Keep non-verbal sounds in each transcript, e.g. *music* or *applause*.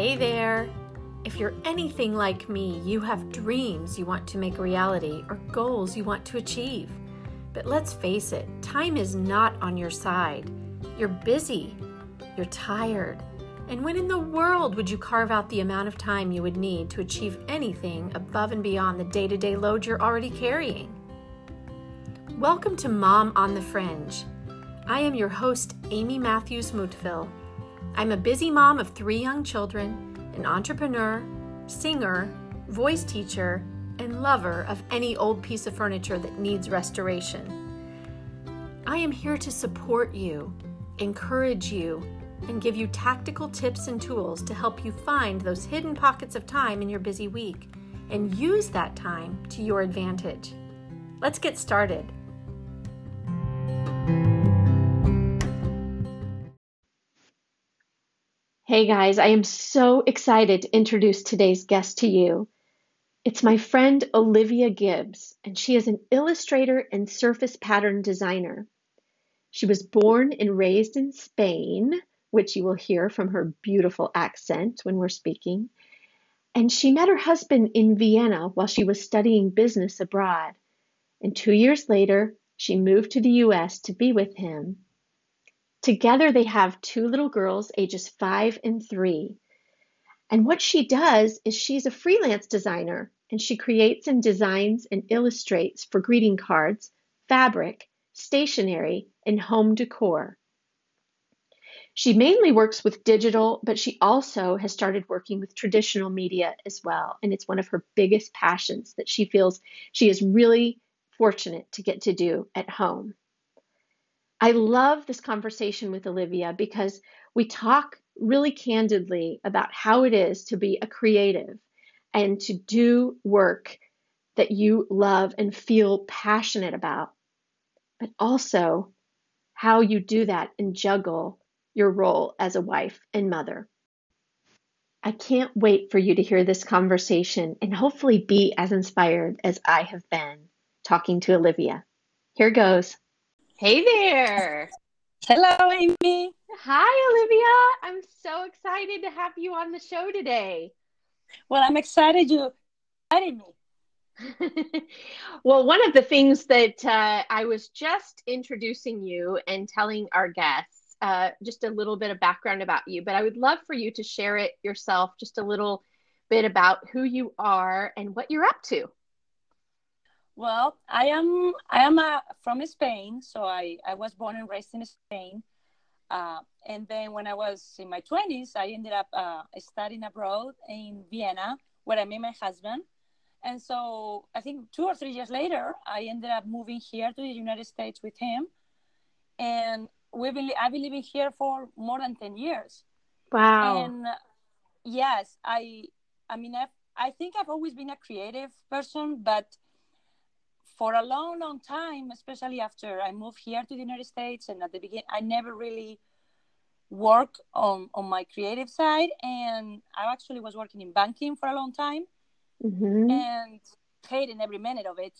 Hey there! If you're anything like me, you have dreams you want to make reality or goals you want to achieve. But let's face it, time is not on your side. You're busy, you're tired. And when in the world would you carve out the amount of time you would need to achieve anything above and beyond the day to day load you're already carrying? Welcome to Mom on the Fringe. I am your host, Amy Matthews Mutville. I'm a busy mom of three young children an entrepreneur, singer, voice teacher, and lover of any old piece of furniture that needs restoration. I am here to support you, encourage you, and give you tactical tips and tools to help you find those hidden pockets of time in your busy week and use that time to your advantage. Let's get started. Hey guys, I am so excited to introduce today's guest to you. It's my friend Olivia Gibbs, and she is an illustrator and surface pattern designer. She was born and raised in Spain, which you will hear from her beautiful accent when we're speaking. And she met her husband in Vienna while she was studying business abroad. And two years later, she moved to the US to be with him Together, they have two little girls, ages five and three. And what she does is she's a freelance designer and she creates and designs and illustrates for greeting cards, fabric, stationery, and home decor. She mainly works with digital, but she also has started working with traditional media as well. And it's one of her biggest passions that she feels she is really fortunate to get to do at home. I love this conversation with Olivia because we talk really candidly about how it is to be a creative and to do work that you love and feel passionate about, but also how you do that and juggle your role as a wife and mother. I can't wait for you to hear this conversation and hopefully be as inspired as I have been talking to Olivia. Here goes. Hey there. Hello, Amy. Hi, Olivia. I'm so excited to have you on the show today. Well, I'm excited you invited me. *laughs* well, one of the things that uh, I was just introducing you and telling our guests uh, just a little bit of background about you, but I would love for you to share it yourself, just a little bit about who you are and what you're up to. Well, I am I am uh, from Spain, so I, I was born and raised in Spain. Uh, and then when I was in my 20s, I ended up uh, studying abroad in Vienna, where I met my husband. And so I think two or three years later, I ended up moving here to the United States with him. And we've been, I've been living here for more than 10 years. Wow. And yes, I, I mean, I've, I think I've always been a creative person, but for a long, long time, especially after I moved here to the United States, and at the beginning, I never really worked on on my creative side, and I actually was working in banking for a long time, mm-hmm. and hating every minute of it.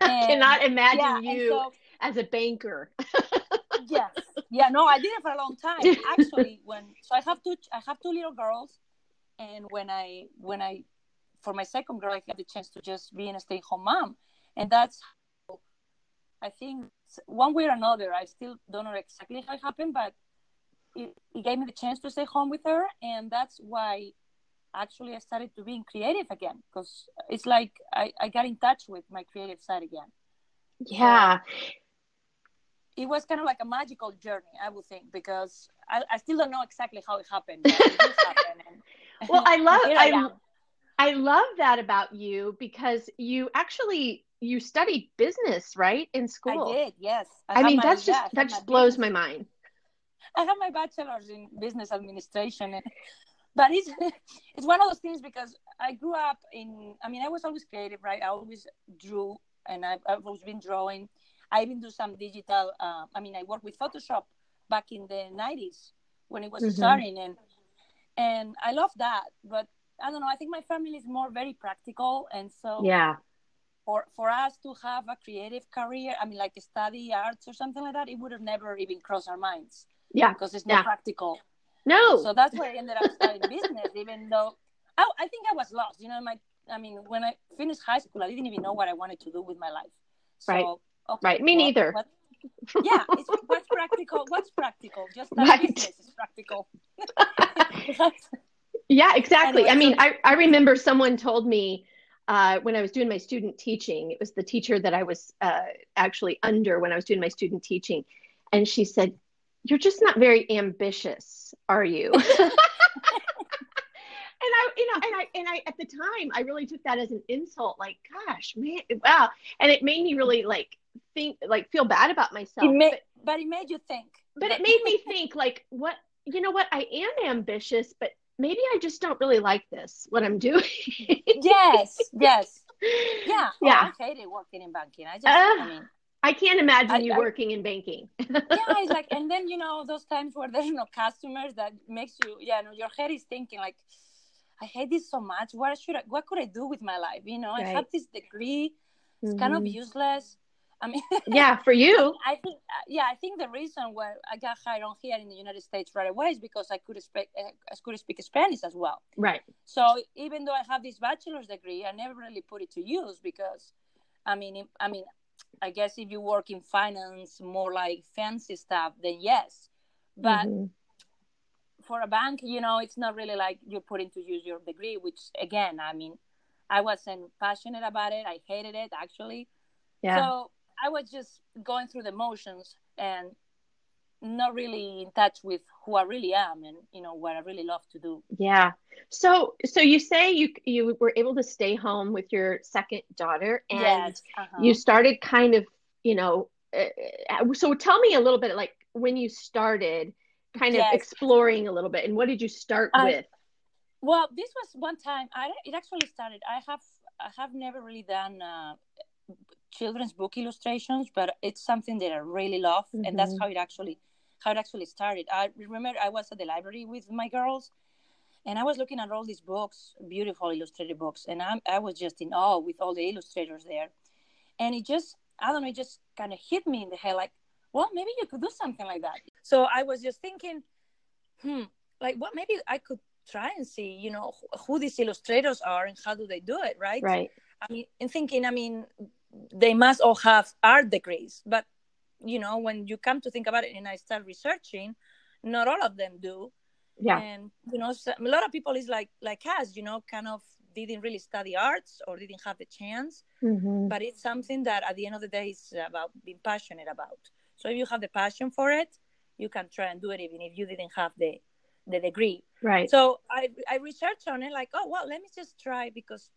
I *laughs* cannot imagine yeah, you so, as a banker. *laughs* yes, yeah, no, I did it for a long time. Actually, *laughs* when so I have two, I have two little girls, and when I when I for my second girl, I had the chance to just be a stay-at-home mom and that's I think one way or another. I still don't know exactly how it happened, but it, it gave me the chance to stay home with her, and that's why actually I started to being creative again because it's like I, I got in touch with my creative side again. Yeah. It was kind of like a magical journey, I would think, because I, I still don't know exactly how it happened. It happen *laughs* and, well, I *laughs* love I, I, I love that about you because you actually you studied business, right, in school? I did. Yes. I, I mean, my, that's just yeah, that just blows business. my mind. I have my bachelor's in business administration, but it's *laughs* it's one of those things because I grew up in. I mean, I was always creative, right? I always drew, and I've, I've always been drawing. I even do some digital. Uh, I mean, I worked with Photoshop back in the '90s when it was mm-hmm. starting, and and I love that. But I don't know. I think my family is more very practical, and so yeah for for us to have a creative career i mean like study arts or something like that it would have never even crossed our minds yeah because it's not yeah. practical No. So that's why I ended up studying business, even though I, I think I was lost. You know, my I mean, when I finished high school, I didn't even know what I wanted to do with my life. So, right. Okay, right. Me what, neither. What, yeah, it's what's practical. What's practical? Just that *laughs* Right. business is practical. *laughs* *laughs* Yeah, exactly. I mean, I, I remember someone told me uh, when I was doing my student teaching, it was the teacher that I was uh, actually under when I was doing my student teaching. And she said, You're just not very ambitious, are you? *laughs* and I, you know, and I, and I, at the time, I really took that as an insult. Like, gosh, man, wow. And it made me really like think, like, feel bad about myself. it made, but, but it made you think. but it made *laughs* me think, like, what, you know what? I am ambitious, but maybe I just don't really like this, what I'm doing. yes, yes, *laughs* yeah. Oh, Yeah. I hated working in banking. I just, Uh, I mean, I can't imagine I- you I- working in banking. *laughs* yeah, it's like, and then you know those times where there's no customers that makes you, yeah, no, your head is thinking like, I hate this so much. What should I, what could I do with my life? You know, I have this degree. It's kind of Mhm. useless. I mean, *laughs* Yeah, for you. I think, yeah, I think the reason why I got hired on here in the United States right away is because I could speak, uh, I could speak Spanish as well. Right. So even though I have this bachelor's degree, I never really put it to use because, I mean, if- I mean, I guess if you work in finance, more like fancy stuff, then yes. But Mhm. for a bank, you know, it's not really like you're putting to use your degree. Which again, I mean, I wasn't passionate about it. I hated it actually. yeah. So I was just going through the motions and not really in touch with who I really am and you know what I really love to do. yeah. So so you say you you were able to stay home with your second daughter and yes. uh-huh. you started kind of, you know, uh, so tell me a little bit like when you started kind of Yes. exploring a little bit and what did you start I- with? Well, this was one time. I it actually started. I have I have never really done uh, children's book illustrations, but it's something that I really love, and that's Mhm. how it actually how it actually started. I remember I was at the library with my girls, and I was looking at all these books, beautiful illustrated books, and I I was just in awe with all the illustrators there, and it just I don't know, it just kind of hit me in the head, like, well, maybe you could do something like that. So I was just thinking, hmm, like, what? Maybe I could try and see, you know, who these illustrators are and how do they do it, right? Right. I mean, in thinking, I mean, they must all have art degrees, but you know, when you come to think about it, and I start researching, not all of them do, Yeah. and you know, so, a lot of people is like like us, you know, kind of didn't really study arts or didn't have the chance, Mhm. but it's something that at the end of the day is about being passionate about. So if you have the passion for it, you can try and do it even if you didn't have the the degree. Right. So I I researched on it, like, oh well, let me just try because,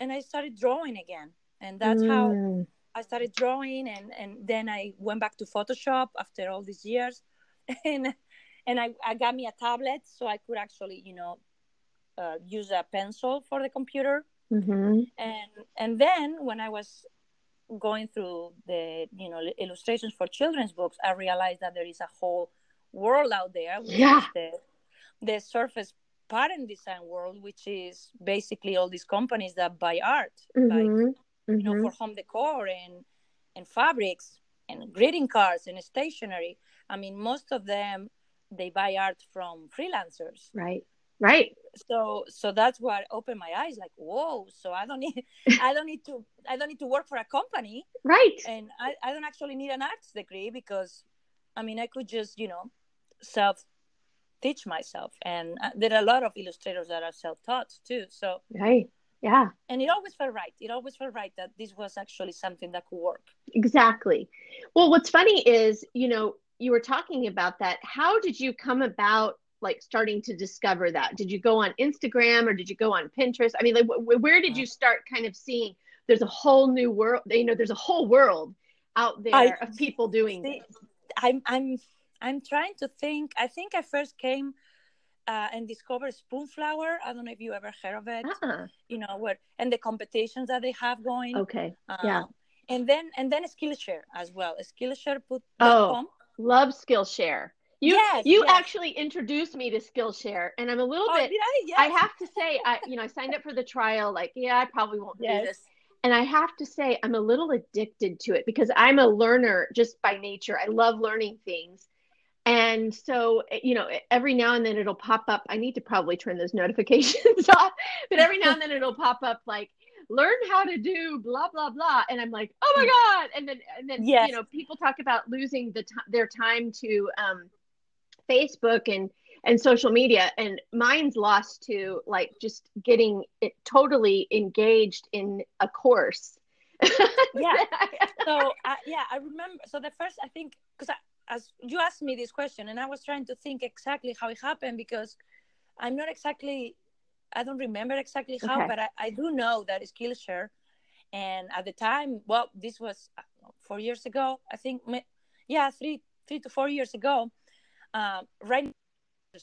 and I started drawing again, and that's how Mm. I started drawing, and and then I went back to Photoshop after all these years, *laughs* and and I I got me a tablet so I could actually you know uh, use a pencil for the computer, Mhm. and and then when I was going through the you know illustrations for children's books, I realized that there is a whole world out there. which Yeah. is the the surface pattern design world, which is basically all these companies that buy art, like Mhm. you know Mhm. for home decor and and fabrics and greeting cards and stationery. I mean, most of them they buy art from freelancers Right. Right. so so that's what opened my eyes like whoa so i don't need *laughs* i don't need to i don't need to work for a company Right. and i, I don't actually need an arts degree because i mean i could just you know self teach myself and uh, there are a lot of illustrators that are self-taught too so Right. Yeah. and it always felt right it always felt right that this was actually something that could work Exactly. Well, what's funny is, you know, you were talking about that. How did you come about like starting to discover that? Did you go on Instagram or did you go on Pinterest? I mean, like, wh- where did you start kind of seeing there's a whole new world, you know, there's a whole world out there I- of people doing See, this. i'm i'm i'm trying to think i think i first came uh, and discover spoonflower i don't know if you ever heard of it Uh-uh. you know where and the competitions that they have going Okay. Uh, yeah. and then and then skillshare as well skillshare put Oh, Love Skillshare. You Yes, you yes. actually introduced me to Skillshare and I'm a little oh, bit I? Yes. I have to say I you know I signed up for the trial like yeah I probably won't do this and I have to say I'm a little addicted to it because I'm a learner just by nature. I love learning things. And so, you know, every now and then it'll pop up. I need to probably turn those *laughs* notifications off, but every now and then it'll pop up like, learn how to do blah blah blah and i'm like oh my god and then and then yes. you know people talk about losing the t- their time to um facebook and and social media and mine's lost to like just getting it totally engaged in a course *laughs* yeah *laughs* so uh, yeah i remember so the first i think because as you asked me this question and i was trying to think exactly how it happened because i'm not exactly i don't remember exactly how okay. but I, I do know that skillshare and at the time well this was four years ago i think yeah three three to four years ago. Um, right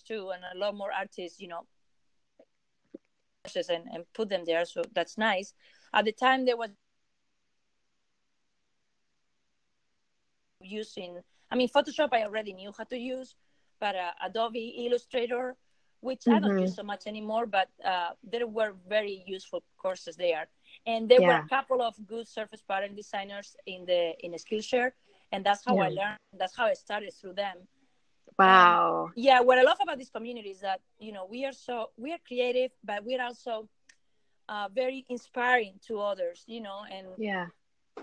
too and a lot more artists you know and, and put them there so that's nice. At the time there was using i mean photoshop i already knew how to use but uh, adobe illustrator which mm-hmm. i don't use mm-hmm. so much anymore but uh, there were very useful courses there and there yeah. were a couple of good surface pattern designers in the in skillshare and that's how yeah. i learned that's how i started through them Wow. Um, yeah, what I love about this community is that you know we are so we are creative, but we're also uh, very inspiring to others. You know, and yeah,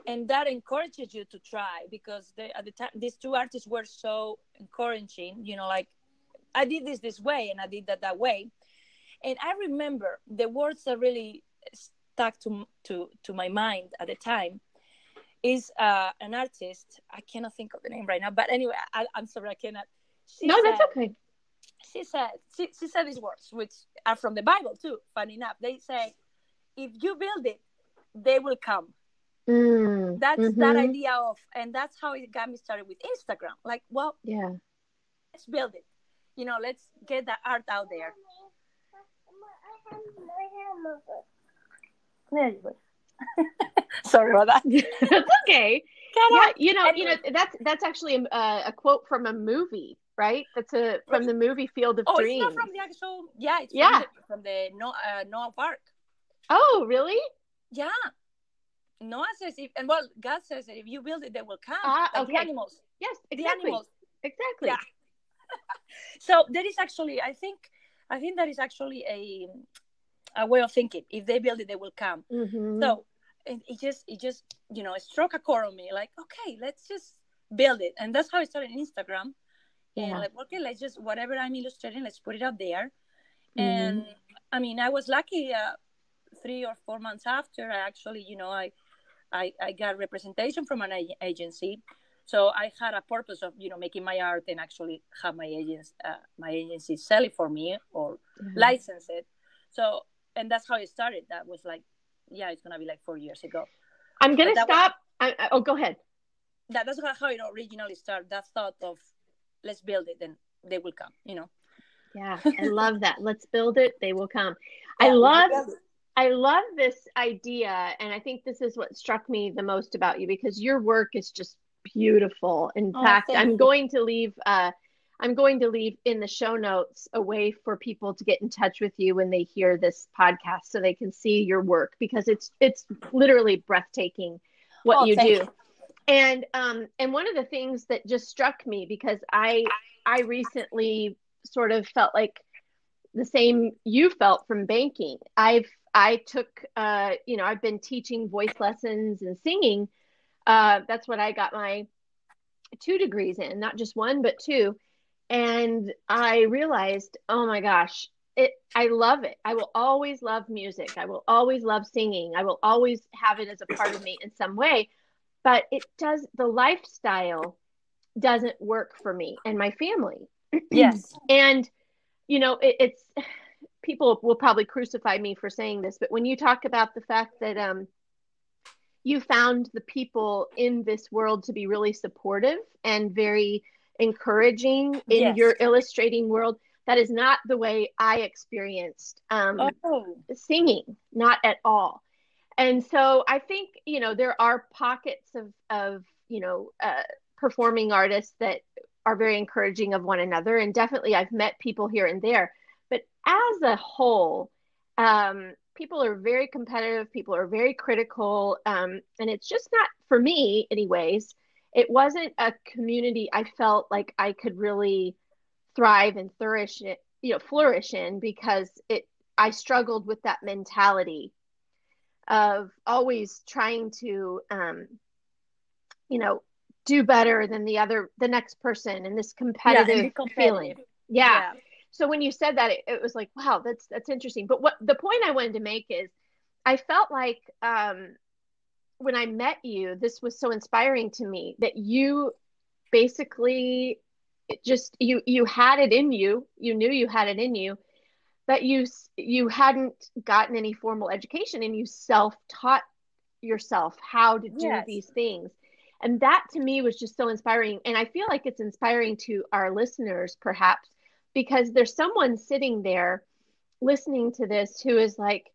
and that encourages you to try because they, at the time these two artists were so encouraging. You know, like I did this this way and I did that that way, and I remember the words that really stuck to to to my mind at the time is uh, an artist. I cannot think of the name right now, but anyway, I, am sorry, I cannot. She no, said, that's okay. She said she, she said these words, which are from the Bible too. Funny enough, they say, "If you build it, they will come." Mm, that's mm-hmm. that idea of, and that's how it got me started with Instagram. Like, well, yeah, let's build it. You know, let's get that art out there. *laughs* Sorry about that. *laughs* it's okay. Yeah, you know, anyway. you know that's that's actually a, a quote from a movie right? That's a from the movie Field of oh, Dreams. Oh, it's not from the actual. Yeah, it's yeah. from the, from the no, uh, Noah's Ark. Oh, really? Yeah. Noah says if and well, God says that if you build it, they will come. Ah, uh, okay. The animals. Yes, exactly. The animals. Exactly. Yeah. *laughs* so there is actually, I think, I think that is actually a a way of thinking. If they build it, they will come. Mm-hmm. So it, it just it just you know it struck a chord on me. Like okay, let's just build it, and that's how I started Instagram and yeah. like okay let's just whatever i'm illustrating let's put it up there mm-hmm. and i mean i was lucky uh, three or four months after i actually you know i i, I got representation from an agency. So i had a purpose of you know making my art and actually have my agents uh, my agency sell it for me or mm-hmm. license it. So and that's how it started. That was like yeah it's gonna be like four years ago. I'm gonna stop. Was, I, oh go ahead. That, that's how it originally started. That thought of let's build it then they will come you know? Yeah i love that. *laughs* Let's build it they will come. Yeah, i love i love this idea and i think this is what struck me the most about you because your work is just beautiful. In oh, fact i'm you. going to leave uh, i'm going to leave in the show notes a way for people to get in touch with you when they hear this podcast so they can see your work because it's it's literally breathtaking what oh, you do. you. And um and one of the things that just struck me because i i recently sort of felt like the same you felt from banking. I've i took uh you know i've been teaching voice lessons and singing. Uh that's what i got my two degrees in not just one but two. And i realized oh my gosh it i love it. I will always love music. I will always love singing. I will always have it as a part of me in some way. But it does the lifestyle doesn't work for me and my family. Yes. And you know it, it's *sighs* people will probably crucify me for saying this but when you talk about the fact that um you found the people in this world to be really supportive and very encouraging in yes. your illustrating world that is not the way i experienced um, oh. singing not at all and so I think you know there are pockets of of you know uh, performing artists that are very encouraging of one another, and definitely I've met people here and there. But as a whole, um, people are very competitive. People are very critical, um, and it's just not for me, anyways. it wasn't a community I felt like I could really thrive and flourish it, you know, flourish in because it I struggled with that mentality of always trying to um, you know, do better than the other the next person and this competitive, yeah, competitive. feeling. Yeah. yeah. So when you said that it, it was like, wow, that's that's interesting. But what the point I wanted to make is I felt like um when I met you, this was so inspiring to me that you basically just you you had it in you. You knew you had it in you, but you you hadn't gotten any formal education and you self-taught yourself how to do yes. these things. And that to me was just so inspiring and I feel like it's inspiring to our listeners perhaps because there's someone sitting there listening to this who is like,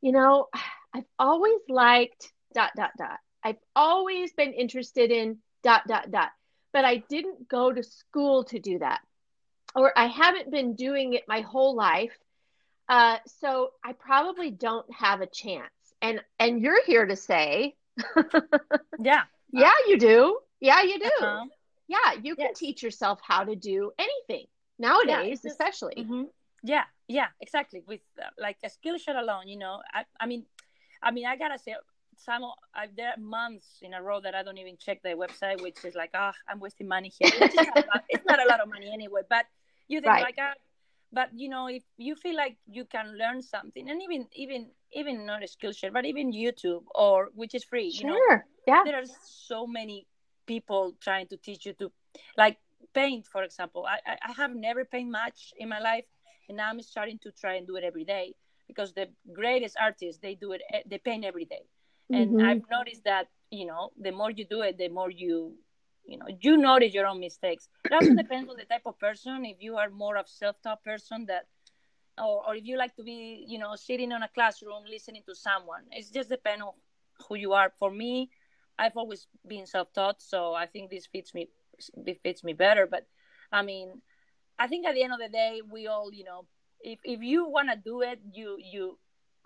you know, I've always liked dot dot dot. I've always been interested in dot dot dot, but I didn't go to school to do that, or I haven't been doing it my whole life. Uh, so I probably don't have a chance. And and you're here to say, *laughs* yeah, yeah, you do. Yeah, you do. Uh-huh. Yeah, you can yes. teach yourself how to do anything nowadays, yeah, especially. Mm-hmm. Yeah, yeah, exactly. With uh, like a Skillshare alone, you know, I, I mean, I mean, I gotta say, some I, there are months in a row that I don't even check the website, which is like, ah, oh, I'm wasting money here. Not it's not a lot of money anyway, but you think right. like, ah, but you know, if you feel like you can learn something, and even even even not a Skillshare, but even YouTube or which is free, sure. you know, yeah, there are so many people trying to teach you to, like paint, for example. I I have never paint much in my life, and now I'm starting to try and do it every day because the greatest artists they do it they paint every day and mm-hmm. i've noticed that you know the more you do it the more you you know you notice your own mistakes. It also depends on the type of person. If you are more of self-taught person that or, or if you like to be you know sitting in a classroom listening to someone it just depends on who you are. For me i've always been self-taught so i think this fits me it fits me better. But i mean i think at the end of the day we all you know if, if you want to do it you you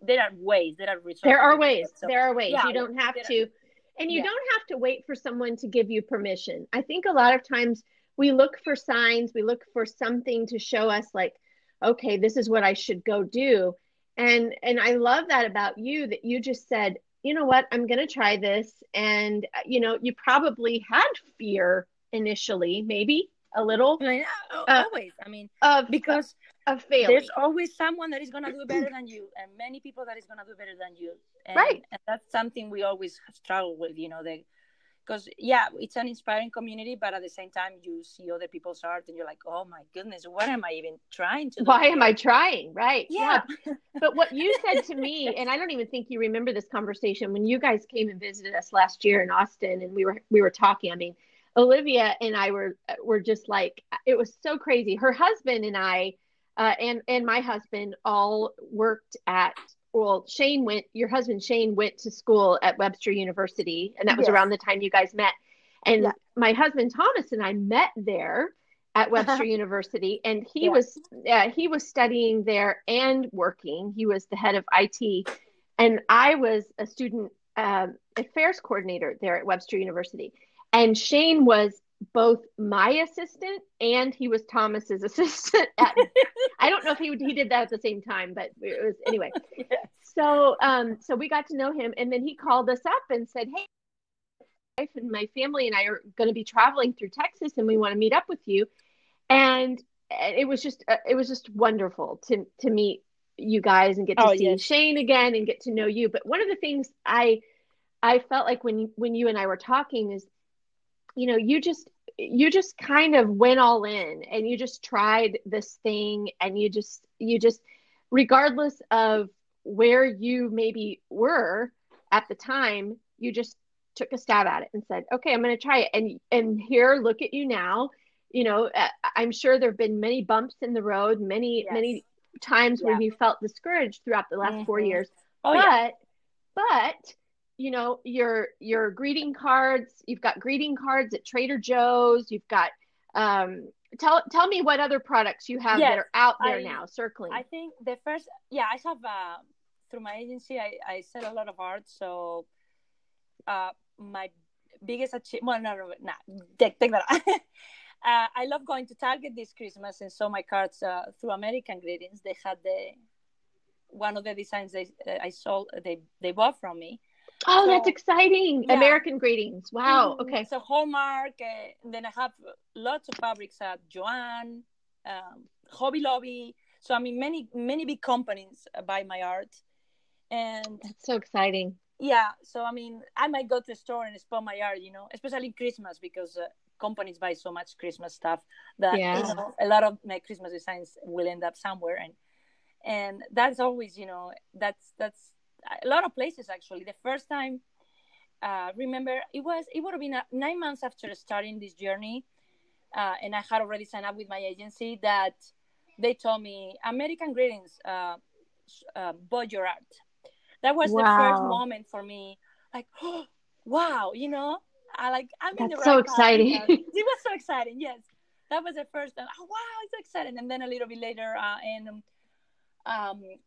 there are ways there are resources there are ways. so, there are ways. yeah, you don't have to and you yeah. don't have to wait for someone to give you permission. I think a lot of times we look for signs we look for something to show us like okay this is what i should go do. And and i love that about you that you just said you know what? I'm going to try this. And you know you probably had fear initially maybe a little I uh, always. I mean of because of failing. There's always someone that is going to do better than you, and many people that is going to do better than you. And, right. And that's something we always struggle with, you know, the because yeah, it's an inspiring community, but at the same time, you see other people's art, and you're like, oh my goodness, what am I even trying to? Do? Why am I trying? Right. Yeah. yeah. *laughs* but what you said to me, and I don't even think you remember this conversation when you guys came and visited us last year in Austin, and we were we were talking. I mean. Olivia and I were were just like it was so crazy. Her husband and I uh, and and my husband all worked at well shane went your husband shane went to school at webster university and that was yes. around the time you guys met and yeah. my husband thomas and i met there at webster university and he yeah. was uh, he was studying there and working he was the head of it and i was a student uh, affairs coordinator there at webster university and shane was both my assistant and he was Thomas's *laughs* assistant. At, I don't know if he he did that at the same time, but it was anyway. *laughs* yes. So um so we got to know him, and then he called us up and said, "Hey, wife and my family and I are going to be traveling through Texas, and we want to meet up with you." And it was just uh, it was just wonderful to to meet you guys and get to oh, see yes. Shane again and get to know you. But one of the things I I felt like when when you and I were talking is you know you just you just kind of went all in and you just tried this thing and you just you just regardless of where you maybe were at the time you just took a stab at it and said okay i'm going to try it and and here look at you now you know uh, i'm sure there have been many bumps in the road many yes. many times yeah. where you felt discouraged throughout the last mm-hmm. four years oh, but yeah. but you know your your greeting cards you've got greeting cards at trader joe's you've got um tell tell me what other products you have yes, that are out there I, now circling i think the first yeah i have uh through my agency i i sell a lot of art so uh my biggest achievement. Well, no, no, no, take, take that. uh, I love going to Target this Christmas and saw my cards uh, through American Greetings. They had the one of the designs they uh, I saw they they bought from me. Oh, so, that's exciting! Yeah. American Greetings. Wow. Mm-hmm. Okay. So Hallmark. Uh, then I have lots of fabrics at Joann, um, Hobby Lobby. So I mean, many many big companies buy my art, and that's so exciting. Yeah. So I mean, I might go to the store and spot my art, you know, especially Christmas because uh, companies buy so much Christmas stuff that yeah. you know a lot of my Christmas designs will end up somewhere, and and that's always you know that's that's a lot of places actually. The first time, uh, remember it was it would have been nine months after starting this journey, uh, and I had already signed up with my agency that they told me American Greetings, uh, uh, bought your art. That was wow. the first moment for me, like, oh, wow, you know, I like I'm That's in the right so exciting. it was so *laughs* exciting. Yes, that was the first. Time. Oh wow, it's so exciting. And then a little bit later, uh, in um,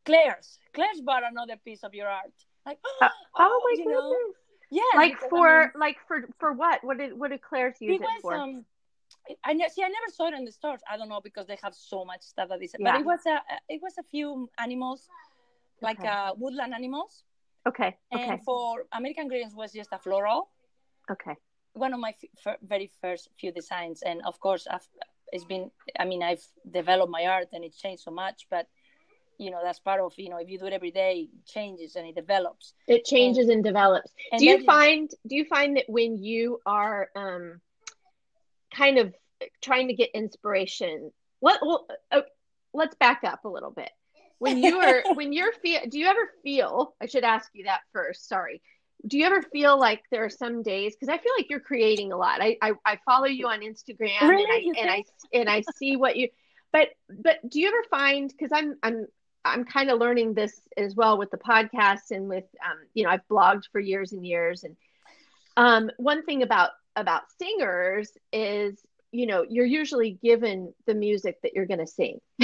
Claire's, Claire's bought another piece of your art. Like oh, *gasps* uh, oh, my goodness. Yeah. Like for I mean, like for for what? What did what did Claire's use it, was, for? Um, I ne- see. I never saw it in the stores. I don't know because they have so much stuff that is. Yeah. But it was a it was a few animals, like okay. uh, woodland animals. Okay. And okay. for American Greetings was just a floral. Okay. One of my f- very first few designs, and of course, I've, it's been. I mean, I've developed my art, and it changed so much. But you know, that's part of you know, if you do it every day, it changes and it develops. It changes and, and develops. And do you find? Do you find that when you are um, kind of trying to get inspiration? What? Well, uh, let's back up a little bit when you are *laughs* when you're feel do you ever feel i should ask you that first sorry do you ever feel like there are some days because I feel like you're creating a lot. I I, I follow you on Instagram really? and I and I and I see what you but but do you ever find because I'm I'm I'm kind of learning this as well with the podcast and with um you know I've blogged for years and years and um one thing about about singers is you know you're usually given the music that you're going to sing. *laughs*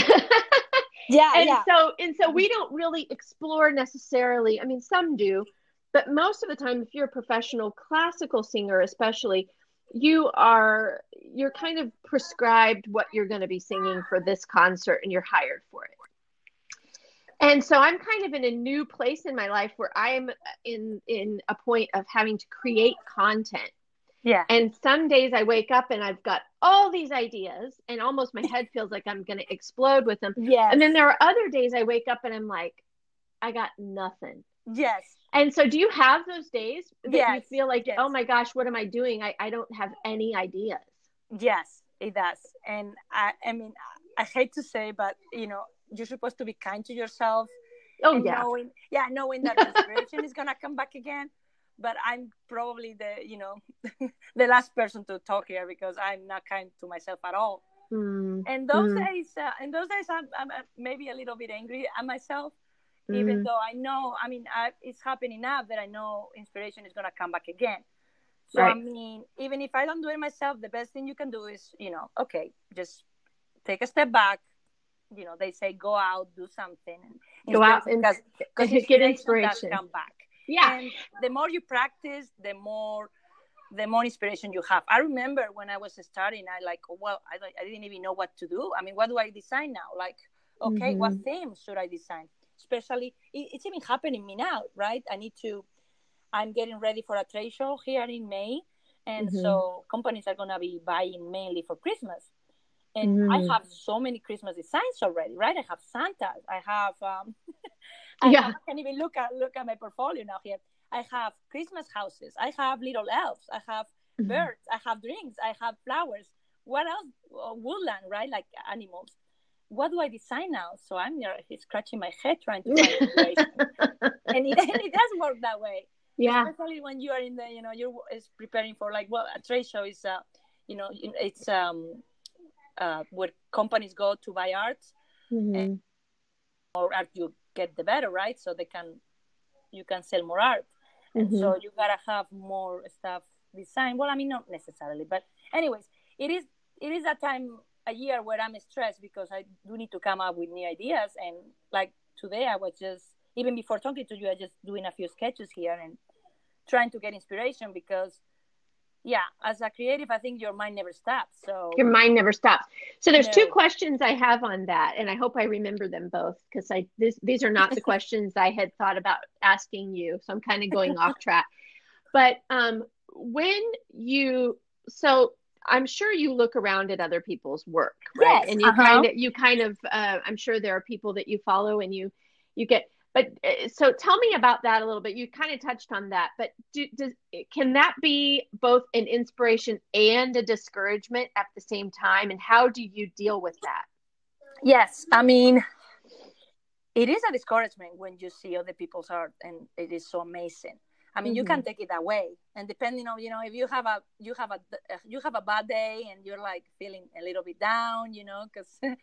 yeah and yeah. so and so we don't really explore necessarily i mean some do but most of the time if you're a professional classical singer especially you are you're kind of prescribed what you're going to be singing for this concert and you're hired and so i'm kind of in a new place in my life where i'm in in a point of having to create content yeah and some days i wake up and i've got all these ideas and almost my head feels like i'm going to explode with them yeah and then there are other days i wake up and i'm like i got nothing yes and so, do you have those days that yes. you feel like, oh yes. oh my gosh, what am I doing? I, I don't have any ideas. Yes, it does. And I, I mean, I hate to say, but you know, you're supposed to be kind to yourself. Oh yeah, knowing, yeah, knowing that *laughs* inspiration is gonna come back again. But I'm probably the, you know, *laughs* the last person to talk here because I'm not kind to myself at all. Mm. And those mm. days, uh, and those days, I'm, I'm maybe a little bit angry at myself mm. even though I know, I mean, I, it's happening enough that I know inspiration is going to come back again. So, right. I mean, even if I don't do it myself, the best thing you can do is, you know, okay, just take a step back. You know, they say go out, do something, and go out and because, because *laughs* get inspiration. Come back. Yeah. And the more you practice, the more the more inspiration you have. I remember when I was starting, I like, well, I, I didn't even know what to do. I mean, what do I design now? Like, okay, mm-hmm. what theme should I design? especially it's even happening me now right i need to i'm getting ready for a trade show here in may and mm-hmm. so companies are going to be buying mainly for christmas and mm-hmm. i have so many christmas designs already right i have Santa, i have um *laughs* I, yeah. Have, I can even look at look at my portfolio now here i have christmas houses i have little elves i have mm-hmm. birds i have drinks i have flowers what else woodland right like animals what do I design now? So I'm there scratching my head trying to find *laughs* and, it, and it does work that way. Yeah. Especially when you are in the, you know, you're is preparing for like, well, a trade show is, uh, you know, it's um, uh, where companies go to buy art. Mm-hmm. And more art you get, the better, right? So they can, you can sell more art. Mm-hmm. so you gotta have more stuff designed. Well, I mean, not necessarily, but anyways, it is, it is a time a year where I'm stressed because I do need to come up with new ideas. And like today, I was just even before talking to you, I was just doing a few sketches here and trying to get inspiration because yeah, as a creative, I think your mind never stops. So your mind never stops. So there's No. two questions I have on that, and I hope I remember them both because I this, these are not the *laughs* questions I had thought about asking you. So I'm kind of going off *laughs* track. But um, when you so I'm sure you look around at other people's work, right? Yes, and you uh-huh. kind of you kind of uh, I'm sure there are people that you follow and you you get. But uh, so tell me about that a little bit. You kind of touched on that, but do, does can that be both an inspiration and a discouragement at the same time? And how do you deal with that? Yes, I mean, it is a discouragement when you see other people's art, and it is so amazing. I mean, you can take it away, and depending on you know, if you have a you have a you have a bad day and you're like feeling a little bit down, you know, because *laughs*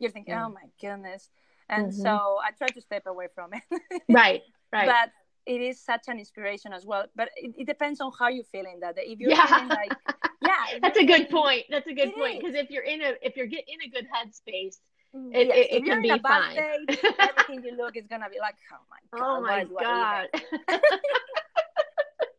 you're thinking, Yeah. oh my goodness, and Mhm. so I try to step away from it. *laughs* Right, right. But it is such an inspiration as well. But it, it depends on how you're feeling that. If you're Yeah. feeling like, *laughs* yeah, That's a good point. That's a good point because if you're in a if you're get in a good headspace, Mm, It- yes, it- if it you're can in a be bad fine. day, *laughs* everything you look is gonna be like, oh my god, oh my god.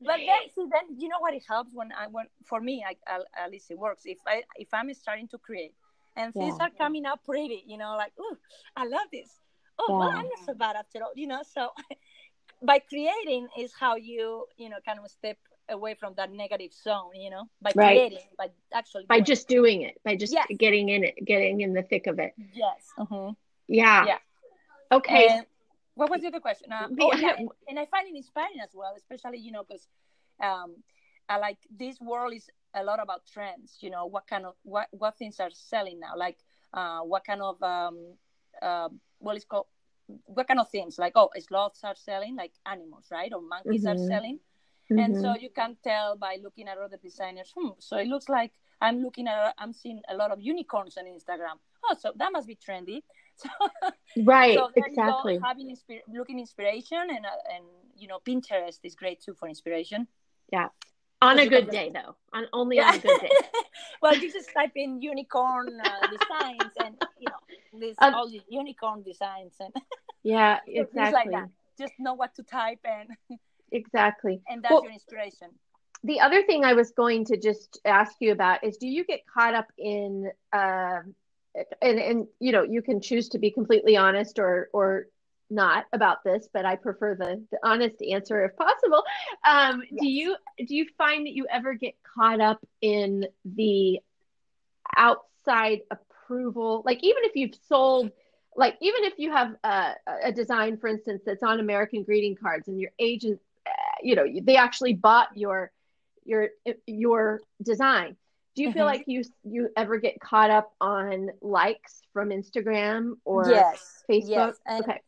but then see then you know what it helps when i when for me I, I, at least it works if i if i'm starting to create and things Yeah. are coming out pretty you know like oh i love this oh well i'm not so bad after all you know so *laughs* by creating is how you you know kind of step away from that negative zone you know by Right. creating by actually by doing just doing it, by just Yes. getting in it, getting in the thick of it. it. yes Mhm. Yeah. Yeah. Okay. And what was the other question? Uh, oh, yeah, and, and I find it inspiring as well, especially you know because um, I like this world is a lot about trends. You know what kind of what what things are selling now, like uh, what kind of um, uh, what is called what kind of things like oh sloths are selling like animals right or monkeys are Mhm. selling and Mhm. so you can tell by looking at other designers hmm so it looks like i'm looking at i'm seeing a lot of unicorns on instagram oh so that must be trendy *laughs* so right. so exactly. having looking inspiration and uh, and you know Pinterest is great too for inspiration. On a good day though. *laughs* On only on a good day. well, you just type in unicorn uh, *laughs* designs and you know this Um, all these unicorn designs and *laughs* Yeah, things exactly. like that. Just know what to type and Exactly. and that's Well- your inspiration. The other thing I was going to just ask you about is do you get caught up in um and and you know, you can choose to be completely honest or or not about this, but I prefer the, the honest answer if possible. Um, do you do you find that you ever get caught up in the outside approval? Like even if you've sold, like even if you have a, a design, for instance, that's on American greeting cards, and your agent, uh, you know, they actually bought your your your design. Do you feel Mhm. like you you ever get caught up on likes from Instagram or yes, Facebook? yes, and okay.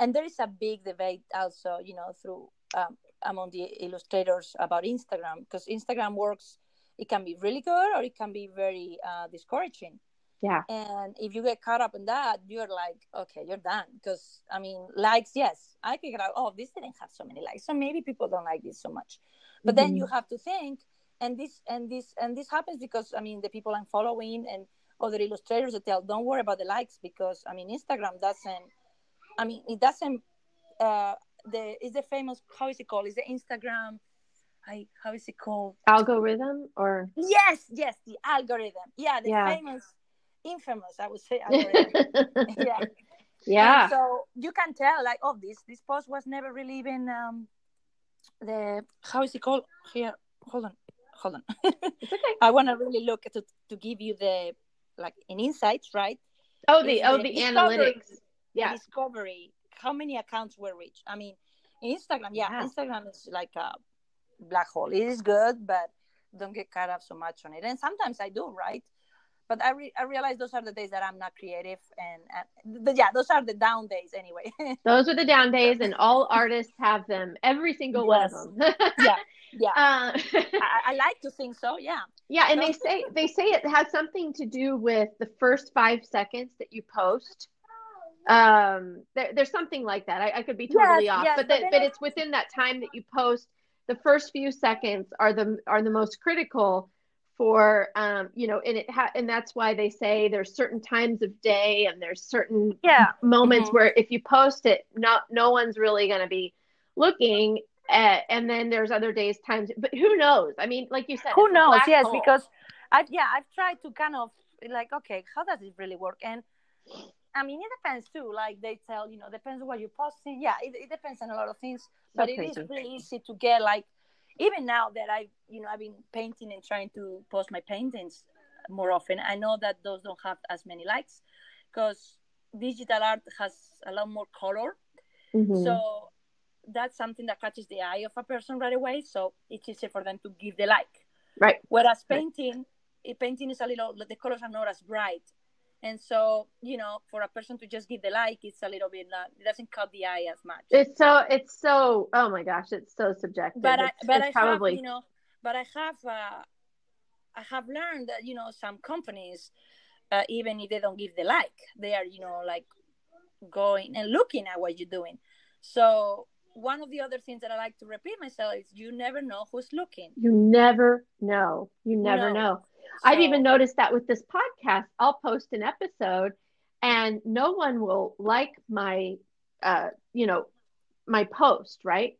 And there is a big debate also, you know, through um, among the illustrators about Instagram because Instagram works. It can be really good or it can be very uh, discouraging. Yeah. And if you get caught up in that, you're like, okay, you're done. Because I mean, likes, yes, I figured out, oh, this didn't have so many likes, so maybe people don't like this so much. But then Mhm. you have to think, and this and this and this happens because I mean, the people I'm following and other illustrators that tell, don't worry about the likes because I mean, Instagram doesn't. I mean, it doesn't. Uh, the is the famous how is it called? Is the Instagram? I how is it called? algorithm or Yes, yes, the algorithm. Yeah, the Yeah. famous, infamous, I would say algorithm. *laughs* yeah. yeah And so you can tell, like, oh, this this post was never really even um, the how is it called here? Hold on, hold on. *laughs* it's okay I want to really look to to give you the like an insights, right? oh the Is oh the the analytics yeah discovery, how many accounts were reached? I mean, Instagram, yeah, Yeah. Instagram is like a black hole. It is good, but don't get caught up so much on it. And sometimes I do, right? But I, re- I realize those are the days that I'm not creative, and, and but yeah, those are the down days anyway. *laughs* those are the down days and all artists have them every single Yes. one of them *laughs* yeah, yeah. uh, I, I like to think so. Yeah, yeah and So- they say they say it has something to do with the first five seconds that you post um there, there's something like that I, I could be totally Yes, off yes, but but that, but it's within that time that you post the first few seconds are the are the most critical for um you know and it ha- and that's why they say there's certain times of day and there's certain yeah, moments Mhm. where if you post it not no one's really going to be looking Uh, and then there's other days, times, but who knows? I mean, like you said, who knows? Yes, hole. because I yeah I've tried to kind of like okay how does it really work and I mean it depends too. Like they tell you know depends on what you're posting. Yeah, it, it depends on a lot of things, but it is really easy to get like even now that I you know I've been painting and trying to post my paintings more often. I know that those don't have as many likes because digital art has a lot more color. Mhm. So that's something that catches the eye of a person right away. So it's easier for them to give the like. right. Whereas painting, eh, painting is a little, the colors are not as bright. And so, you know, for a person to just give the like, it's a little bit, uh, it doesn't cut the eye as much. It's so it's so oh my gosh, it's so subjective. but I, but it's I probably have, you know, but I have, uh, I have learned that, you know, some companies, uh, even if they don't give the like, they are, you know, like going and looking at what you're doing. So one of the other things that I like to repeat myself is you never know who's looking. you never know. You never No. know. I've even noticed that with this podcast, I'll post an episode and no one will like my uh you know my post, right?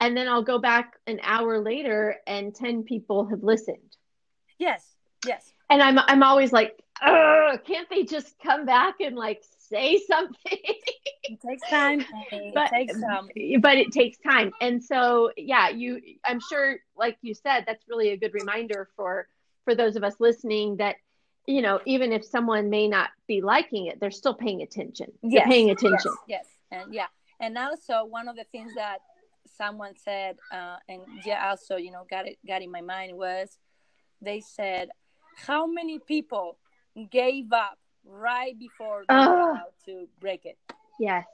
And then I'll go back an hour later and 10 people have listened. Yes, yes. And I'm I'm always like, can't they just come back and like say *laughs* something? It takes time. It takes um, but it takes time. And so, yeah, you I'm sure like you said that's really a good reminder for for those of us listening that you know, even if someone may not be liking it, they're still paying attention. They're Yes, paying attention. Yes, yes, and yeah, and also one of the things that someone said, uh, and yeah, also you know got it got in my mind was they said how many people gave up right before they were about to break it, Yes.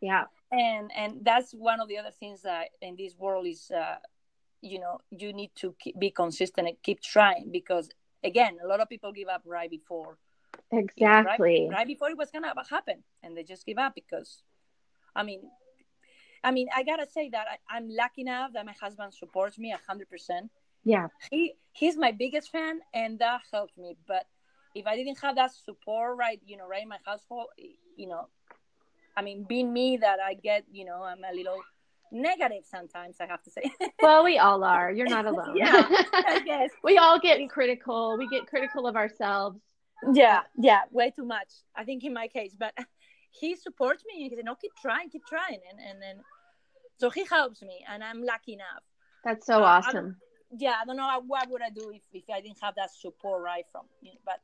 Yeah. and and that's one of the other things that in this world is. Uh, you know, you need to keep, be consistent and keep trying because, again, a lot of people give up right before Exactly. right, right before it was gonna happen, and they just give up because, I mean, I mean, I gotta say that I, I'm lucky enough that my husband supports me a hundred percent. Yeah. He he's my biggest fan, and that helped me. But if I didn't have that support, right, you know, right in my household, you know, I mean, being me, that I get, you know, I'm a little negative sometimes. I have to say. *laughs* Well, we all are. You're not *laughs* alone. Yeah, *laughs* I guess. we all get critical. We get critical of ourselves. Yeah, yeah, way too much. I think in my case, but he supports me. He said, "No, keep trying, keep trying," and and then so he helps me, and I'm lucky enough. That's so Uh, I awesome. Yeah, I don't know what would I do if, if I didn't have that support right from you. Know, but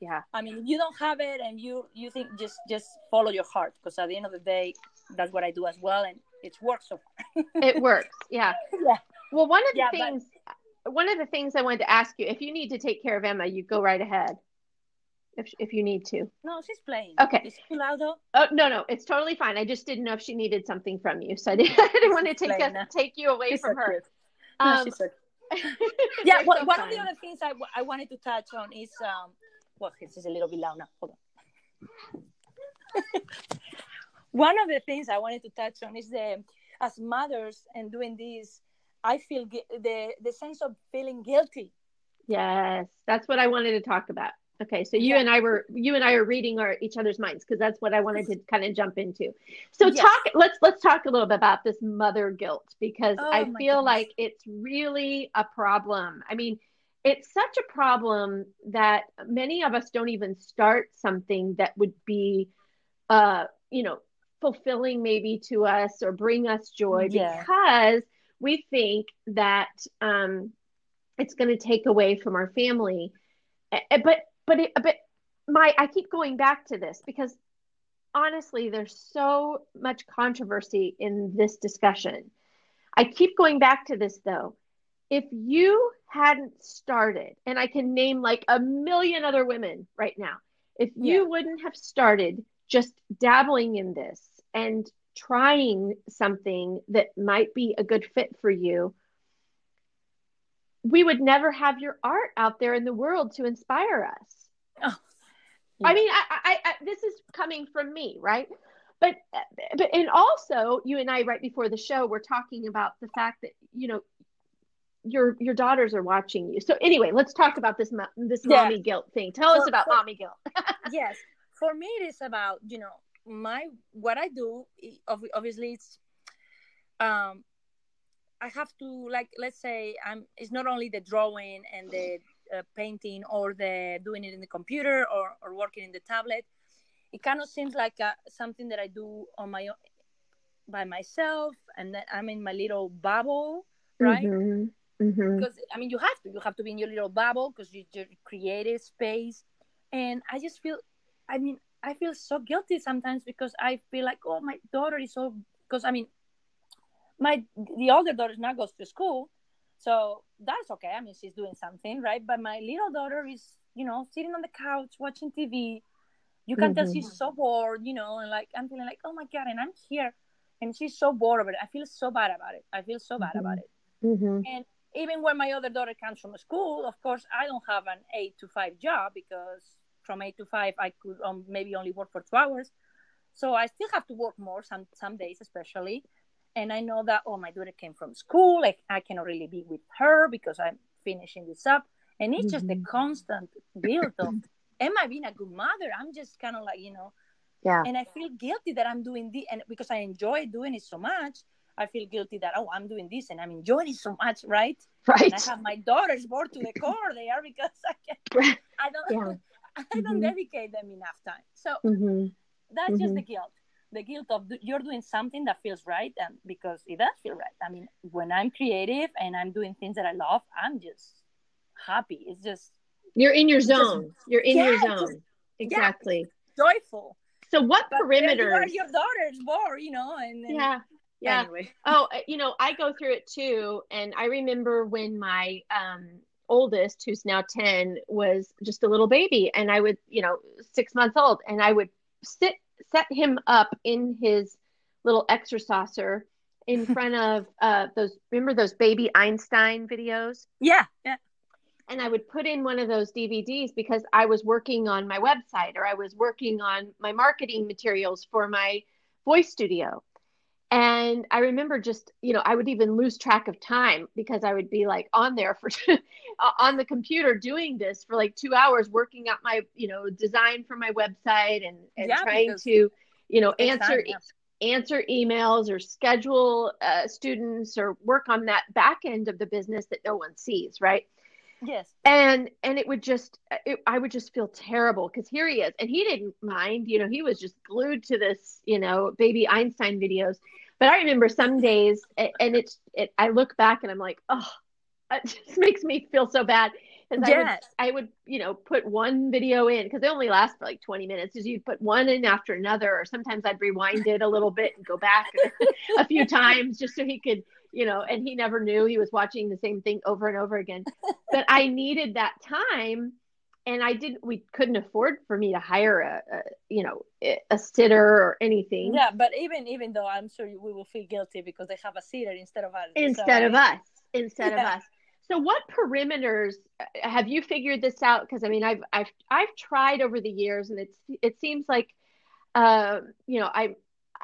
Yeah. I mean, if you don't have it, and you you think just just follow your heart, because at the end of the day, that's what I do as well, and it's worked so far. *laughs* It works. Yeah. yeah, Well, one of the Yeah, but- things, one of the things I wanted to ask you, if you need to take care of Emma, you go right ahead. If if you need to. no, she's playing. Okay. is she loud though? Oh no, no, it's totally fine. I just didn't know if she needed something from you, so I didn't, *laughs* I didn't want to take Explain us, take you away She's from so her. cute. No, Um, she's so *laughs* yeah, you're one, so of the other things I, I wanted to touch on is um, well, this is a little bit loud now. Hold on. One of the things I wanted to touch on is the as mothers and doing this, I feel the the sense of feeling guilty. Yes, that's what I wanted to talk about. Okay, so you Yeah. and I were you and I are reading our each other's minds because that's what I wanted to kind of jump into. So Yes. talk let's let's talk a little bit about this mother guilt because Oh, I feel goodness. like it's really a problem. I mean, it's such a problem that many of us don't even start something that would be uh, you know, fulfilling maybe to us or bring us joy Yeah. because we think that um it's going to take away from our family. But but it, but my I keep going back to this because honestly, there's so much controversy in this discussion. I keep going back to this though. If you hadn't started, and I can name like a million other women right now, if you Yeah. wouldn't have started just dabbling in this and trying something that might be a good fit for you, we would never have your art out there in the world to inspire us. Oh, I mean, I, I, I, this is coming from me, right? But, but, and also, you and I, right before the show, we're talking about the fact that you know your your daughters are watching you. So anyway, let's talk about this this Yeah. mommy guilt thing. Tell us about for- mommy guilt. *laughs* yes, for me it is about you know my what I do. Obviously, it's um I have to like let's say I'm it's not only the drawing and the uh, painting or the doing it in the computer or, or working in the tablet. It kind of seems like uh, something that I do on my own by myself and then I'm in my little bubble, right? Mm-hmm. Mm-hmm. Because I mean you have to you have to be in your little bubble because you just creative space and I just feel I mean I feel so guilty sometimes because I feel like oh my daughter is so because I mean my the older daughter now goes to school so that's okay i mean she's doing something right but my little daughter is you know sitting on the couch watching tv you can mm-hmm. tell she's so bored you know and like i'm feeling like oh my god and i'm here and she's so bored of it i feel so bad about it i feel so bad mm-hmm. about it mm-hmm. and even when my other daughter comes from school of course i don't have an eight to five job because from eight to five i could um, maybe only work for two hours so i still have to work more some some days especially and I know that oh my daughter came from school, like I cannot really be with her because I'm finishing this up, and it's mm-hmm. just a mm-hmm. constant build of am I being a good mother? I'm just kind of like you know, yeah, and I feel guilty that I'm doing this, and because I enjoy doing it so much. I feel guilty that oh I'm doing this and I'm enjoying it so much, right? Right. And I have my daughters bored to the core They are because I can *laughs* I don't yeah. I don't mm-hmm. dedicate them enough time. So mm-hmm. that's just the guilt. The guilt of you're doing something that feels right and because it does feel right. I mean when i'm creative and i'm doing things that i love i'm just happy. It's just you're in your zone just, you're in yeah, your zone. Exactly. Yeah, joyful. So what but perimeters you your daughter's bored you know and, and yeah. Yeah. anyway. oh you know i go through it too and i remember when my um oldest who's now 10 was just a little baby. And i would you know six months old. And i would sit set him up in his little exerciser in *laughs* front of uh, those remember those baby einstein videos? Yeah yeah. And i would put in one of those dvds because i was working on my website or i was working on my marketing materials for my voice studio and i remember just you know i would even lose track of time because i would be like on there for *laughs* on the computer doing this for like two hours working out my you know design for my website and, and yeah, trying to you know answer time, yeah. answer emails or schedule uh, students or work on that back end of the business that no one sees right yes. And and it would just it, i would just feel terrible because here he is. And he didn't mind you know he was just glued to this you know baby einstein videos. But i remember some days and it's it, i look back and i'm like oh it *laughs* just makes me feel so bad because yes. I would I would you know put one video in because they only last for like 20 minutes. Is you'd put one in after another, or sometimes I'd rewind it a little bit and go back *laughs* a few times just so he could you know. And he never knew he was watching the same thing over and over again. *laughs* But I needed that time, and I didn't. We couldn't afford for me to hire a, a you know a sitter or anything. Yeah, but even even though I'm sure we will feel guilty because they have a sitter instead of us. Instead so, of us. Instead yeah. of us so what perimeters uh, have you figured this out? Because I mean, I've I've I've tried over the years, and it's it seems like, uh, you know, I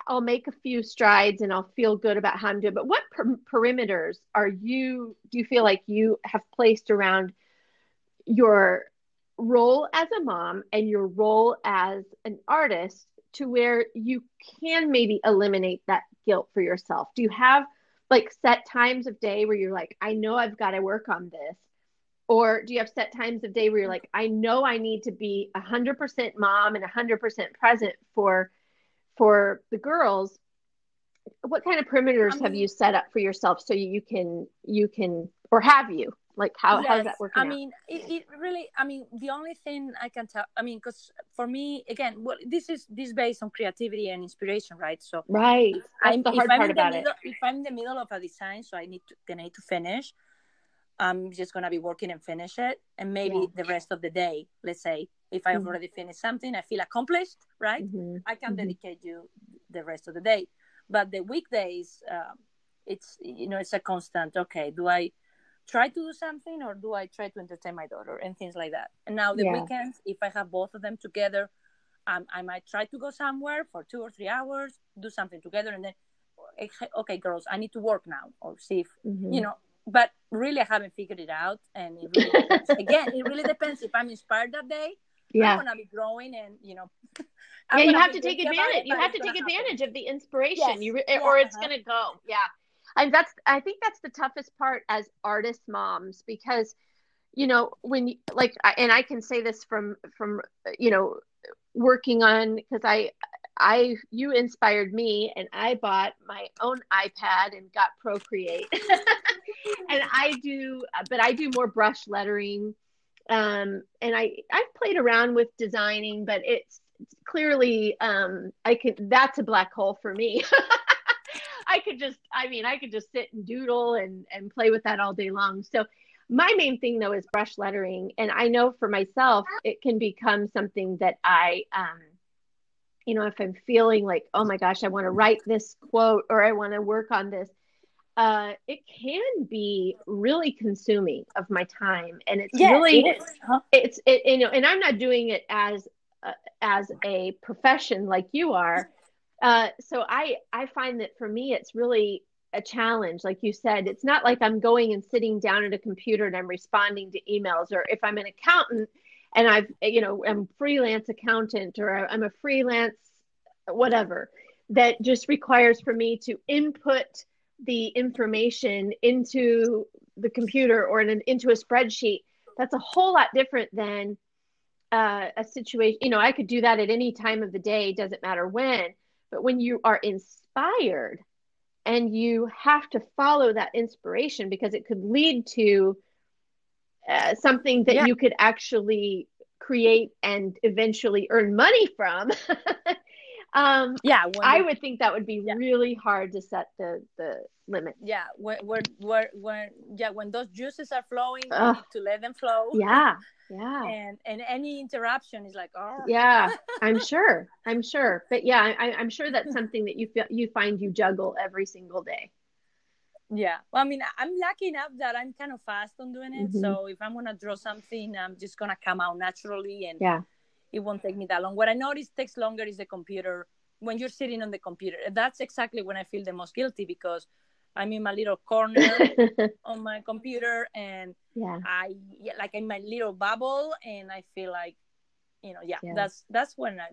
I'll make a few strides and I'll feel good about how I'm doing. But what per- perimeters are you? Do you feel like you have placed around your role as a mom and your role as an artist to where you can maybe eliminate that guilt for yourself? Do you have like set times of day where you're like, I know I've got to work on this? Or do you have set times of day where you're like, I know I need to be 100% mom and 100% present for for the girls? What kind of perimeters have um, you set up for yourself so you can you can or have you like how yes, how's that working? I mean, it, it, really. I mean, the only thing I can tell. I mean, because for me, again, well, this is this based on creativity and inspiration, right? So right, I'm the hard part about middle, it. If I'm in the middle of a design, so I need to then I need to finish. I'm just gonna be working and finish it, and maybe yeah. the rest of the day. Let's say if I've mm-hmm. already finished something, I feel accomplished, right? Mm-hmm. I can mm-hmm. dedicate you the rest of the day. But the weekdays, uh, it's you know, it's a constant. Okay, do I? Try to do something or do I try to entertain my daughter and things like that. And now the yeah. weekends, if I have both of them together, um, I might try to go somewhere for two or three hours, do something together, and then, okay, girls, I need to work now or see if, mm-hmm. you know, but really I haven't figured it out. And it really. *laughs* Again, it really depends if I'm inspired that day. Yeah. I'm to be growing and, you know, *laughs* yeah, you have to take advantage. You have to take advantage happen. of the inspiration. Yes. You re- yeah, or it's uh-huh. going to go. Yeah. And that's I think that's the toughest part as artist moms because you know when like and I can say this from from you know working on because I I you inspired me and I bought my own iPad and got Procreate. *laughs* and I do but I do more brush lettering. Um and I I've played around with designing but it's, it's clearly um I can that's a black hole for me. *laughs* I could just I mean I could just sit and doodle and and play with that all day long. So my main thing though is brush lettering and I know for myself it can become something that I um you know, if I'm feeling like, oh my gosh, I want to write this quote or I want to work on this, uh, it can be really consuming of my time, and it's Yes, really it is. Huh? it's it you know, and I'm not doing it as uh, as a profession like you are. Uh, so I I find that for me, it's really a challenge. Like you said, it's not like I'm going and sitting down at a computer and I'm responding to emails, or if I'm an accountant and I've, you know, I'm freelance accountant or I'm a freelance whatever that just requires for me to input the information into the computer or an, into a spreadsheet. That's a whole lot different than uh, a situation. You know, I could do that at any time of the day, doesn't matter when. But when you are inspired and you have to follow that inspiration because it could lead to uh, something that Yeah. you could actually create and eventually earn money from. *laughs* um, Yeah, when I would think that would be Yeah. really hard to set the the limit. yeah, when, when, when, when, yeah, when those juices are flowing, you need to let them flow. Yeah, *laughs* yeah, And and any interruption is like, oh, yeah. *laughs* I'm sure. I'm sure. But yeah, I, I'm sure that's something that you feel you find you juggle every single day. Yeah. Well, I mean, I'm lucky enough that I'm kind of fast on doing it. Mhm. So if I'm gonna draw something, I'm just gonna come out naturally, and Yeah. it won't take me that long. What I notice takes longer is the computer. When you're sitting on the computer, that's exactly when I feel the most guilty because I'm in my little corner *laughs* on my computer, and yeah. I like in my little bubble, and I feel like, you know, yeah, Yeah. that's that's when I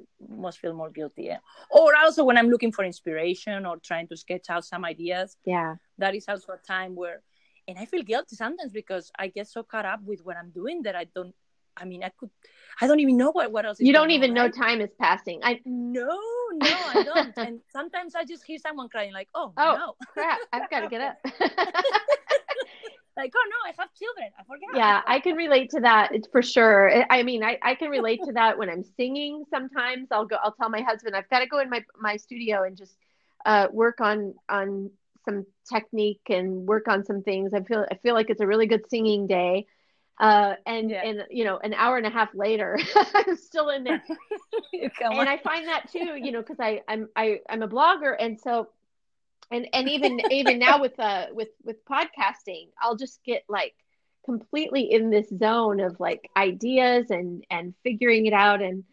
must feel more guilty. Yeah. Or also when I'm looking for inspiration or trying to sketch out some ideas Yeah. that is also a time where and i feel guilty sometimes because i get so caught up with what i'm doing that i don't i mean i could i don't even know what, what else is You don't even on, know right? time is passing. I no no i don't and sometimes i just hear someone crying like oh, Oh. no crap, I've got to get up. *laughs* like oh no i have children i forgot yeah, I can relate to that. It's for sure. I- I mean, I, I can relate to that when I'm singing. Sometimes I'll go. I'll tell my husband I've got to go in my my studio and just uh, work on on some technique and work on some things. I feel I feel like it's a really good singing day. Uh, and Yeah. and you know, an hour and a half later, *laughs* I'm still in there. *laughs* And. I find that too, you know, because I I'm I I'm a blogger, and so and and even even now with uh with with podcasting, I'll just get like completely in this zone of like ideas and and figuring it out, and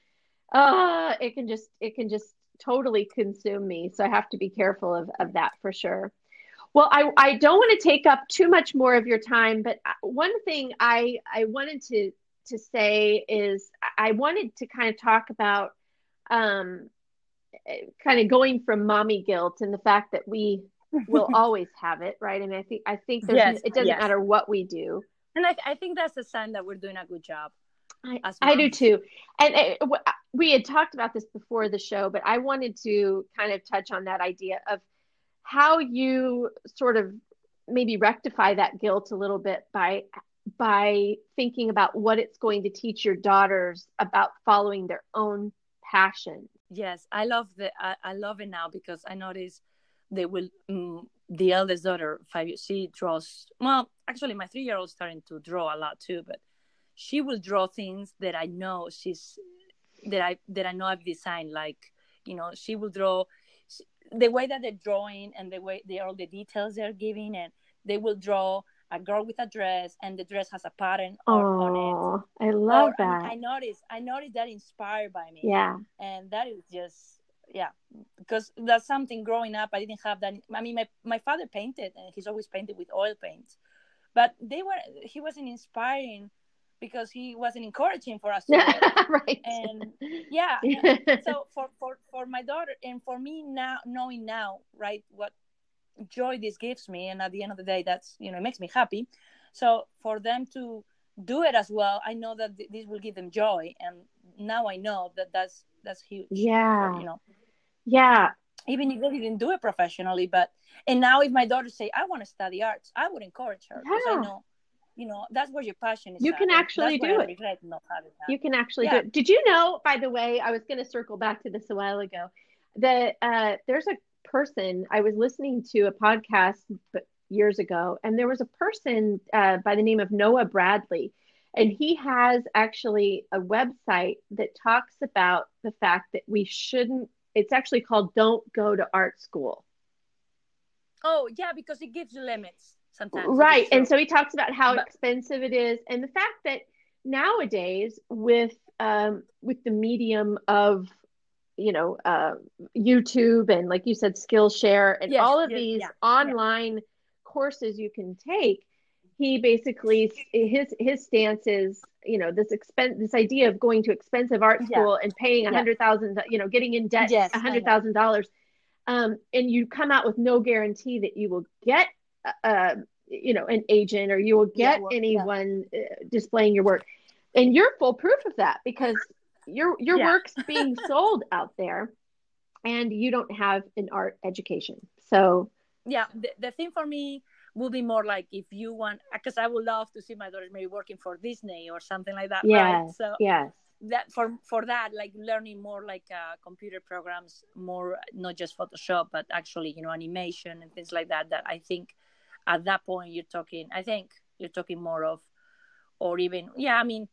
uh it can just it can just totally consume me. So I have to be careful of of that for sure. Well, I, I don't want to take up too much more of your time, but uh, one thing I, I wanted to, to say is I wanted to kind of talk about um, kind of going from mommy guilt and the fact that we will *laughs* always have it, right? I mean, I think I think there's, Yes, it doesn't yes. matter what we do. and I, I think that's a sign that we're doing a good job I, I do too. And uh, we had talked about this before the show, but I wanted to kind of touch on that idea of how you sort of maybe rectify that guilt a little bit by by thinking about what it's going to teach your daughters about following their own passion. Yes, I love the I, I love it now because I notice they will mm, the eldest daughter five she draws well actually my three year old starting to draw a lot too but she will draw things that I know she's that I that I know I've designed like you know she will draw the way that they're drawing and the way they all the details they're giving and they will draw a girl with a dress and the dress has a pattern on, on it Oh, I love Or, I, that. I noticed I noticed that inspired by me Yeah. and that is just yeah because that's something growing up i didn't have that i mean my, my father painted and he's always painted with oil paints but they were he wasn't inspiring because he wasn't encouraging for us to *laughs* right. and yeah *laughs* so for, for for my daughter and for me now knowing now right what joy this gives me and at the end of the day that's you know it makes me happy. So for them to do it as well i know that th- this will give them joy. And now i know that that's that's huge yeah. you know. Yeah. Even if they didn't do it professionally but and now if my daughter say i want to study arts i would encourage her because Yeah. i know you know that's where your passion is You can and actually that's do it. regret not having that. you can actually Yeah. do it did you know by the way i was going to circle back to this a while ago that uh, there's a person i was listening to a podcast years ago and there was a person uh, by the name of noah bradley and he has actually a website that talks about the fact that we shouldn't it's actually called don't go to art school oh yeah because it gives you limits sometimes right and so he talks about how But- expensive it is and the fact that nowadays with um, with the medium of you know uh, youtube and like you said skillshare and Yes, all of yes, these yeah, online courses you can take he basically his his stance is you know this expense this idea of going to expensive art Yeah. school and paying a Yeah. hundred thousand you know getting in debt Yes, a I hundred thousand dollars um, and you come out with no guarantee that you will get uh, you know an agent or you will Yeah, get well, anyone uh, displaying your work. And you're full proof of that because your your Yeah. work's being *laughs* sold out there and you don't have an art education. So yeah the, the thing for me will be more like if you want because i would love to see my daughter maybe working for disney or something like that yeah right so yes. that for for that like learning more like uh, computer programs more not just photoshop but actually you know animation and things like that that i think at that point you're talking i think you're talking more of or even yeah i mean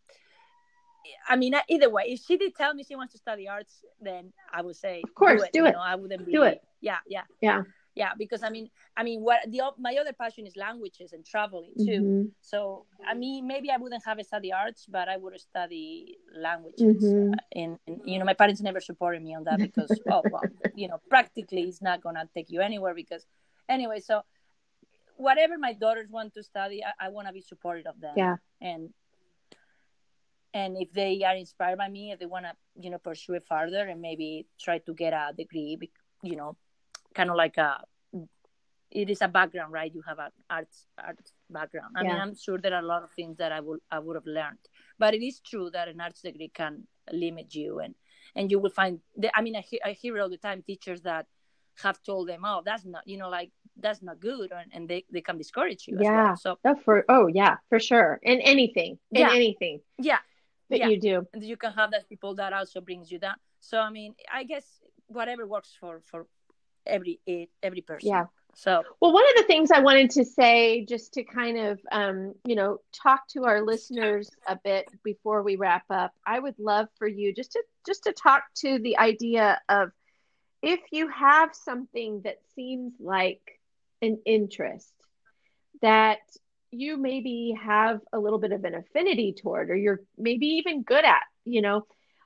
i mean either way if she did tell me she wants to study arts then i would say Of course, it, do you it. know, i wouldn't be Do it. yeah yeah Yeah. yeah because i mean i mean what the my other passion is languages and traveling too Mhm. so I mean, maybe I wouldn't have studied arts, but I would study languages. Mhm. Uh, and, and you know, my parents never supported me on that because, *laughs* oh well, you know, practically it's not gonna take you anywhere because, anyway. So, whatever my daughters want to study, I, I want to be supportive of them. Yeah. And and if they are inspired by me, if they want to, you know, pursue it further and maybe try to get a degree, you know, kind of like a it is a background, right? You have an arts arts background. I mean, I'm sure there are a lot of things that I would I would have learned, but it is true that an arts degree can limit you, and and you will find. The, I mean, I hear, I hear all the time teachers that have told them, "Oh, that's not," you know, like that's not good, and, and they they can discourage you. Yeah. As well. So oh for oh yeah for sure in anything in Yeah. anything yeah, that Yeah. you do and you can have that people that also brings you down. So I mean, I guess whatever works for for every every person. Yeah. So Well, one of the things I wanted to say, just to kind of, um, you know, talk to our listeners a bit before we wrap up, I would love for you just to just to talk to the idea of if you have something that seems like an interest that you maybe have a little bit of an affinity toward, or you're maybe even good at, you know,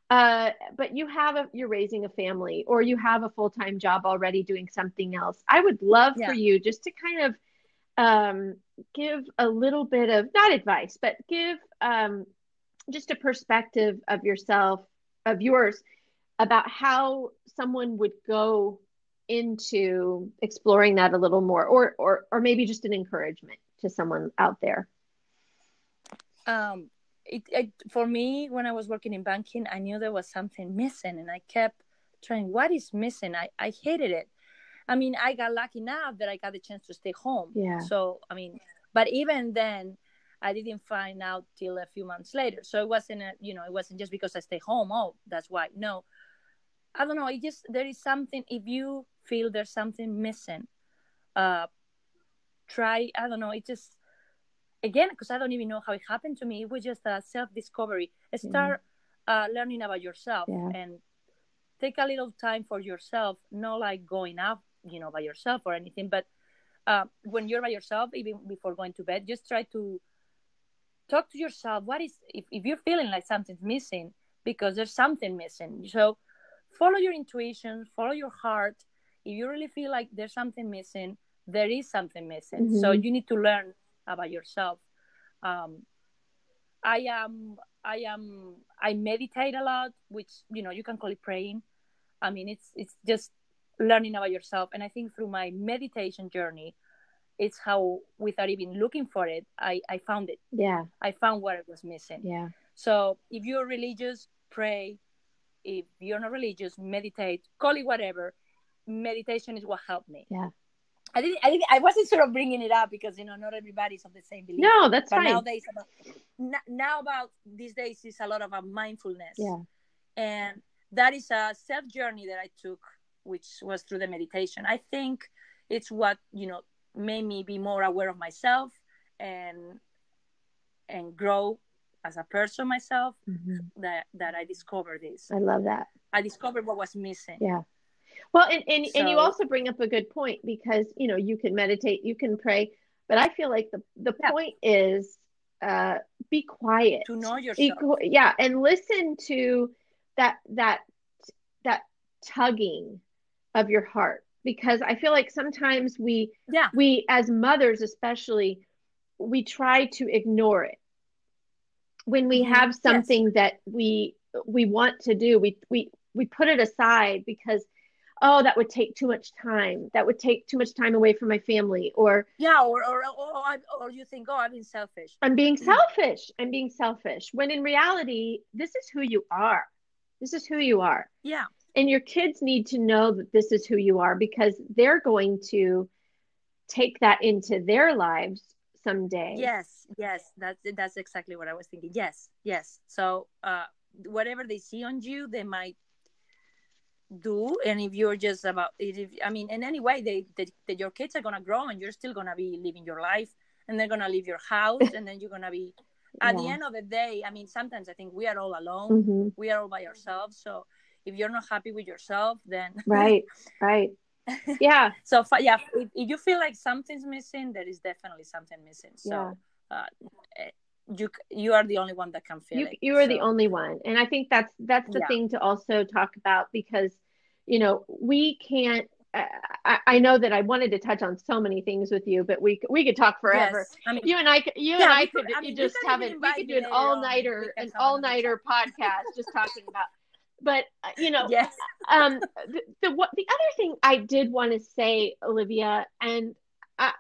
uh, but you have a you're raising a family or you have a full-time job already doing something else i would love Yeah. for you just to kind of um, give a little bit of not advice but give um, just a perspective of yourself of yours about how someone would go into exploring that a little more or or or maybe just an encouragement to someone out there? Um it, it for me when i was working in banking i knew there was something missing and i kept trying what is missing? I i hated it. I mean i got lucky enough that i got the chance to stay home. Yeah. so i mean but even then i didn't find out till a few months later. So it wasn't a, you know it wasn't just because i stay home oh that's why. No i don't know it just there is something if you feel there's something missing uh try i don't know it just again because i don't even know how it happened to me it was just a self-discovery. Start uh, learning about yourself Yeah. and take a little time for yourself not like going out you know by yourself or anything but uh, when you're by yourself even before going to bed just try to talk to yourself what is if, if you're feeling like something's missing because there's something missing. So follow your intuition follow your heart if you really feel like there's something missing there is something missing so Mhm. you need to learn about yourself um, i am i am i meditate a lot which you know you can call it praying i mean it's it's just learning about yourself. And I think through my meditation journey, it's how, without even looking for it, I, I found it. Yeah. I found what I was missing. Yeah. So if you're religious, pray. If you're not religious, meditate. Call it whatever. Meditation is what helped me. Yeah. I didn't, I didn't, I wasn't sort of bringing it up because you know not everybody's of the same belief. No, that's but fine. nowadays, about, now about these days is a lot of a mindfulness. yeah. and that is a self journey that I took, which was through the meditation. I think it's what you know made me be more aware of myself and and grow as a person myself. Mhm. That that I discovered this. I love that. I discovered what was missing. Yeah. Well, and, and, and you also bring up a good point because, you know, you can meditate, you can pray, but I feel like the, the Yeah. point is uh, be quiet. To know yourself. Equal, yeah, and listen to that that that tugging of your heart because I feel like sometimes we Yeah. we as mothers especially we try to ignore it when we Mhm. have Yes. something that we we want to do we we we put it aside because oh that would take too much time that would take too much time away from my family or Yeah, or or, or or or you think, oh, i'm being selfish. I'm being selfish I'm being selfish when in reality this is who you are this is who you are Yeah. and your kids need to know that this is who you are because they're going to take that into their lives someday Yes, yes, that's that's exactly what I was thinking. Yes, yes. So uh, whatever they see on you, they might do, and if you're just about, if I mean, in any way, they, they, they your kids are gonna grow, and you're still gonna be living your life, and they're gonna leave your house, and then you're gonna be. At the end of the day, I mean, sometimes I think we are all alone. hmm We are all by ourselves. So if you're not happy with yourself, then right *laughs* right yeah *laughs* so yeah if, you feel like something's missing there is definitely something missing so Yeah. uh, eh, you you are the only one that can feel you it you are the only one and i think that's that's the Yeah. thing to also talk about because you know we can't uh, I, I know that I wanted to touch on so many things with you, but we we could talk forever. yes. I mean, You and I, could- you Yeah, and I could, could- I mean, just have it. We could do an all nighter, an all nighter podcast, just talking about. But uh, you know, *laughs* yes um, the, the what the other thing I did want to say, Olivia, and I,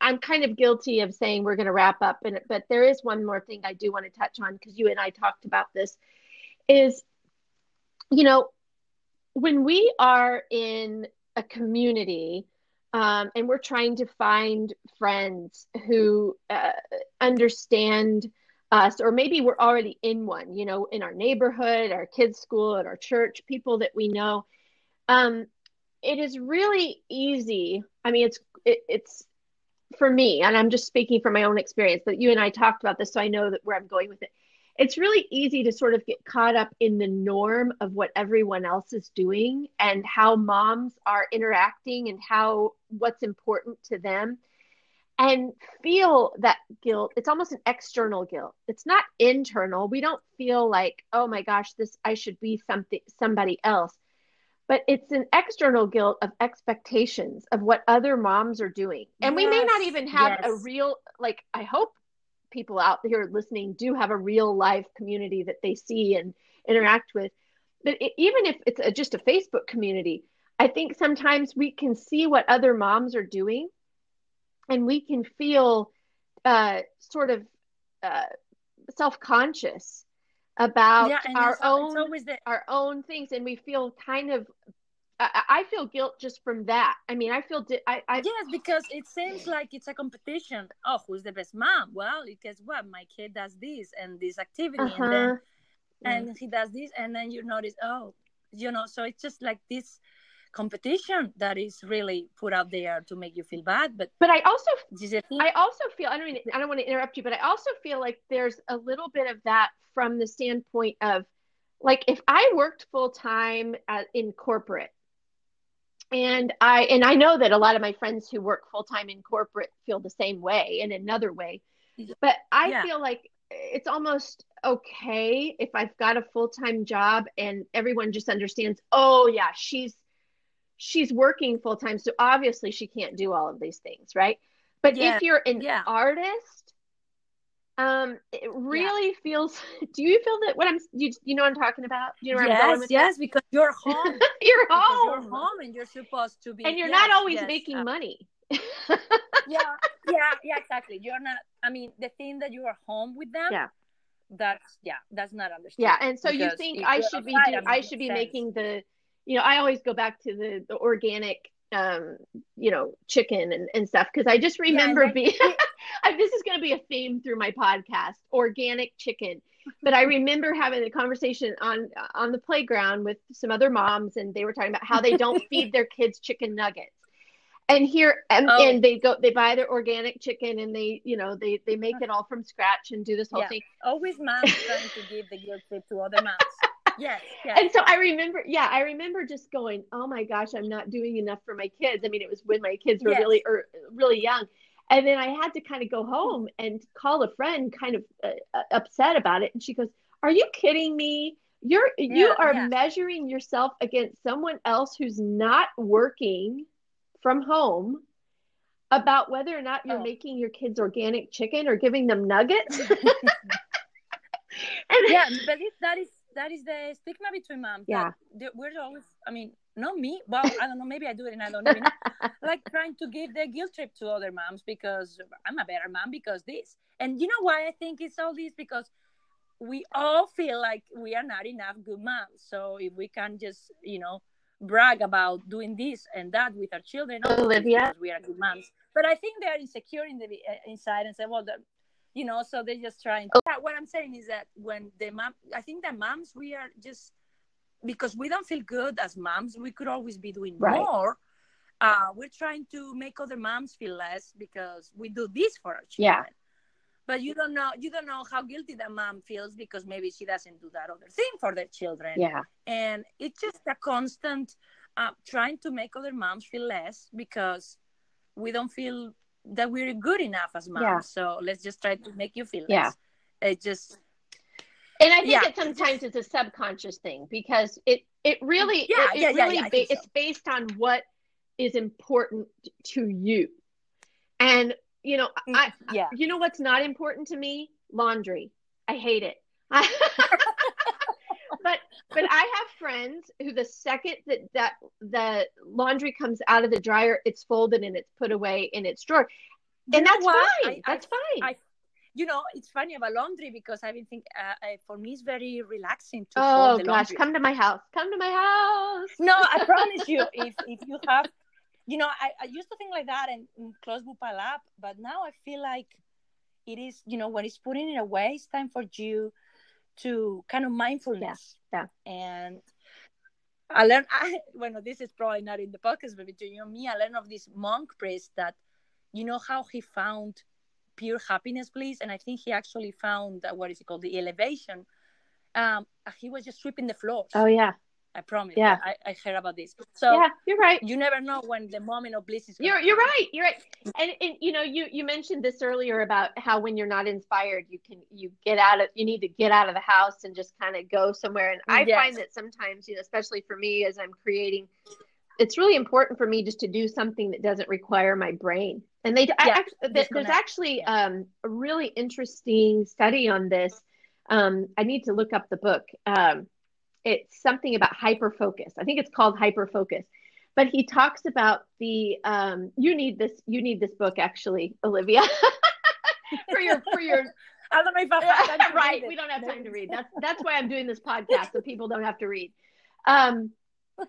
I'm kind of guilty of saying we're going to wrap up, and but there is one more thing I do want to touch on because you and I talked about this. Is you know when we are in a community um, and we're trying to find friends who uh, understand us, or maybe we're already in one, you know, in our neighborhood, our kids' school, at our church, people that we know. Um, it is really easy. I mean, it's it, it's for me, and I'm just speaking from my own experience. But you and I talked about this, so I know that where I'm going with it. It's really easy to sort of get caught up in the norm of what everyone else is doing and how moms are interacting and how what's important to them and feel that guilt. It's almost an external guilt. It's not internal. We don't feel like oh my gosh this i should be something somebody else. But it's an external guilt of expectations of what other moms are doing. And we may not even have a real like i hope people out here listening do have a real life community that they see and interact with. But it, even if it's a, just a facebook community i think sometimes we can see what other moms are doing and we can feel uh, sort of uh, self-conscious about yeah our it's, al- it's own the our own things and we feel kind of I, I feel guilt just from that. I mean i feel di- I, I yes because it seems like it's a competition. Oh who's the best mom well guess what? My kid does this and this activity and then uh-huh. and he does this and then you notice oh you know so it's just like this competition that is really put out there to make you feel bad but but i also this is a thing I also feel I don't mean I don't want to interrupt you, but I also feel like there's a little bit of that from the standpoint of like if I worked full time in corporate and I and I know that a lot of my friends who work full time in corporate feel the same way in another way. But I Yeah. feel like it's almost okay if I've got a full time job and everyone just understands, oh yeah, she's she's working full time, so obviously she can't do all of these things, right? But Yeah, if you're an yeah. artist, Um, it really yeah. feels. *laughs* Do you feel that what I'm? You, you know what I'm talking about? Do you know yes, I'm going with yes, because you're *laughs* home. you're home. You're home, and you're supposed to be. And you're yes, not always yes, making uh, money. *laughs* yeah, yeah, yeah, exactly. You're not. I mean, the thing that you are home with them. Yeah. That's yeah. That's not understood. Yeah, and so you think I should be? Do, I should be sense. making the. You know, I always go back to the the organic um, you know, chicken and, and stuff. Cause I just remember yeah, being, *laughs* this is going to be a theme through my podcast, organic chicken. But I remember having a conversation on, on the playground with some other moms and they were talking about how they don't *laughs* feed their kids chicken nuggets. And here, and, oh. and they go, they buy their organic chicken and they, you know, they, they make it all from scratch and do this whole yeah. thing. Always moms trying to give the guilt trip to other moms *laughs* *laughs* yes, yes. And so I remember, yeah, I remember just going, oh my gosh, I'm not doing enough for my kids. I mean, it was when my kids were yes. really, er, really young. And then I had to kind of go home and call a friend kind of uh, uh upset about it. And she goes, are you kidding me? You're, yeah, you are yeah. measuring yourself against someone else who's not working from home about whether or not you're oh. making your kids organic chicken or giving them nuggets. *laughs* *laughs* and yeah, but that is that is the stigma between moms. Yeah, we're always. I mean, not me. Well, I don't know. Maybe I do it and I don't even know. *laughs* like trying to give the guilt trip to other moms because I'm a better mom because this. And you know why I think it's all this because we all feel like we are not enough good moms. So if we can just, you know, brag about doing this and that with our children, Olivia, we are good moms. But I think they're insecure in the uh, inside and say, well, you know so they're just trying to, what i'm saying is that when the mom i think that moms we are just because we don't feel good as moms we could always be doing right. more. Uh, we're trying to make other moms feel less because we do this for our children. Yeah but you don't know you don't know how guilty that mom feels because maybe she doesn't do that other thing for their children. Yeah. And it's just a constant uh, trying to make other moms feel less because we don't feel that we're good enough as moms. Yeah. So let's just try to make you feel yeah. It just and I think yeah. it sometimes it's a subconscious thing because it it really yeah, it, yeah, really yeah, ba- so. it's based on what is important to you. And you know, I yeah. you know what's not important to me? Laundry. I hate it. *laughs* but but I have friends who the second that that the laundry comes out of the dryer, it's folded and it's put away in its drawer, you and that's what? fine. I, that's I, fine. I, you know, it's funny about laundry because I've been thinking uh, for me it's very relaxing to. Oh gosh, laundry. come to my house! Come to my house! No, I *laughs* promise you, if if you have, you know, I, I used to think like that and, and close up, but now I feel like it is, you know, when it's putting it away, it's time for you to kind of mindfulness. Yeah. yeah. And I learned, I, well, this is probably not in the podcast, but between you and me, I learned of this monk priest that, you know, how he found pure happiness, please. And I think he actually found, uh, what is it called, the elevation. Um, he was just sweeping the floors. Oh, yeah. I promise. Yeah, I, I heard about this. So yeah, you're right. You never know when the moment of bliss is. You're you're right. You're right. And and you know you you mentioned this earlier about how when you're not inspired, you can you get out of you need to get out of the house and just kind of go somewhere. And I yes. find that sometimes you know, especially for me as I'm creating, it's really important for me just to do something that doesn't require my brain. And they yeah, actually, there's actually yeah. um, a really interesting study on this. Um, I need to look up the book. Um, it's something about hyper focus. I think it's called hyper focus. But he talks about the um, you need this you need this book actually, Olivia, *laughs* for your for your. I don't know if I *laughs* right. We don't have time to read. That's that's why I'm doing this podcast so people don't have to read. Um,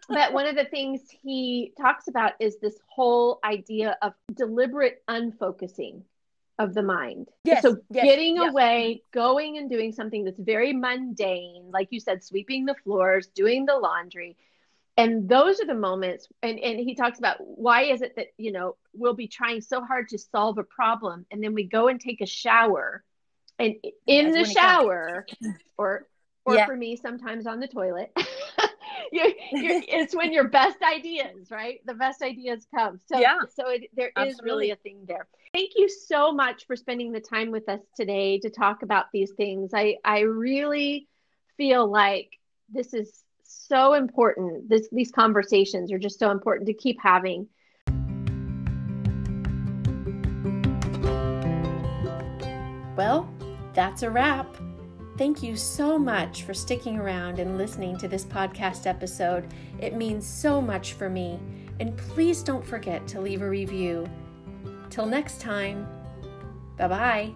but one of the things he talks about is this whole idea of deliberate unfocusing of the mind. Yes, so yes, getting yes. away, going and doing something that's very mundane, like you said, sweeping the floors, doing the laundry. And those are the moments and, and he talks about why is it that, you know, we'll be trying so hard to solve a problem and then we go and take a shower and in the shower or or yeah. for me sometimes on the toilet *laughs* you're, you're, it's when your best ideas, right? The best ideas come. So, yeah. so it, there Absolutely. is really a thing there. Thank you so much for spending the time with us today to talk about these things. I, I really feel like this is so important. This, these conversations are just so important to keep having. Well, That's a wrap. Thank you so much for sticking around and listening to this podcast episode. It means so much for me. And please don't forget to leave a review. Till next time, bye bye.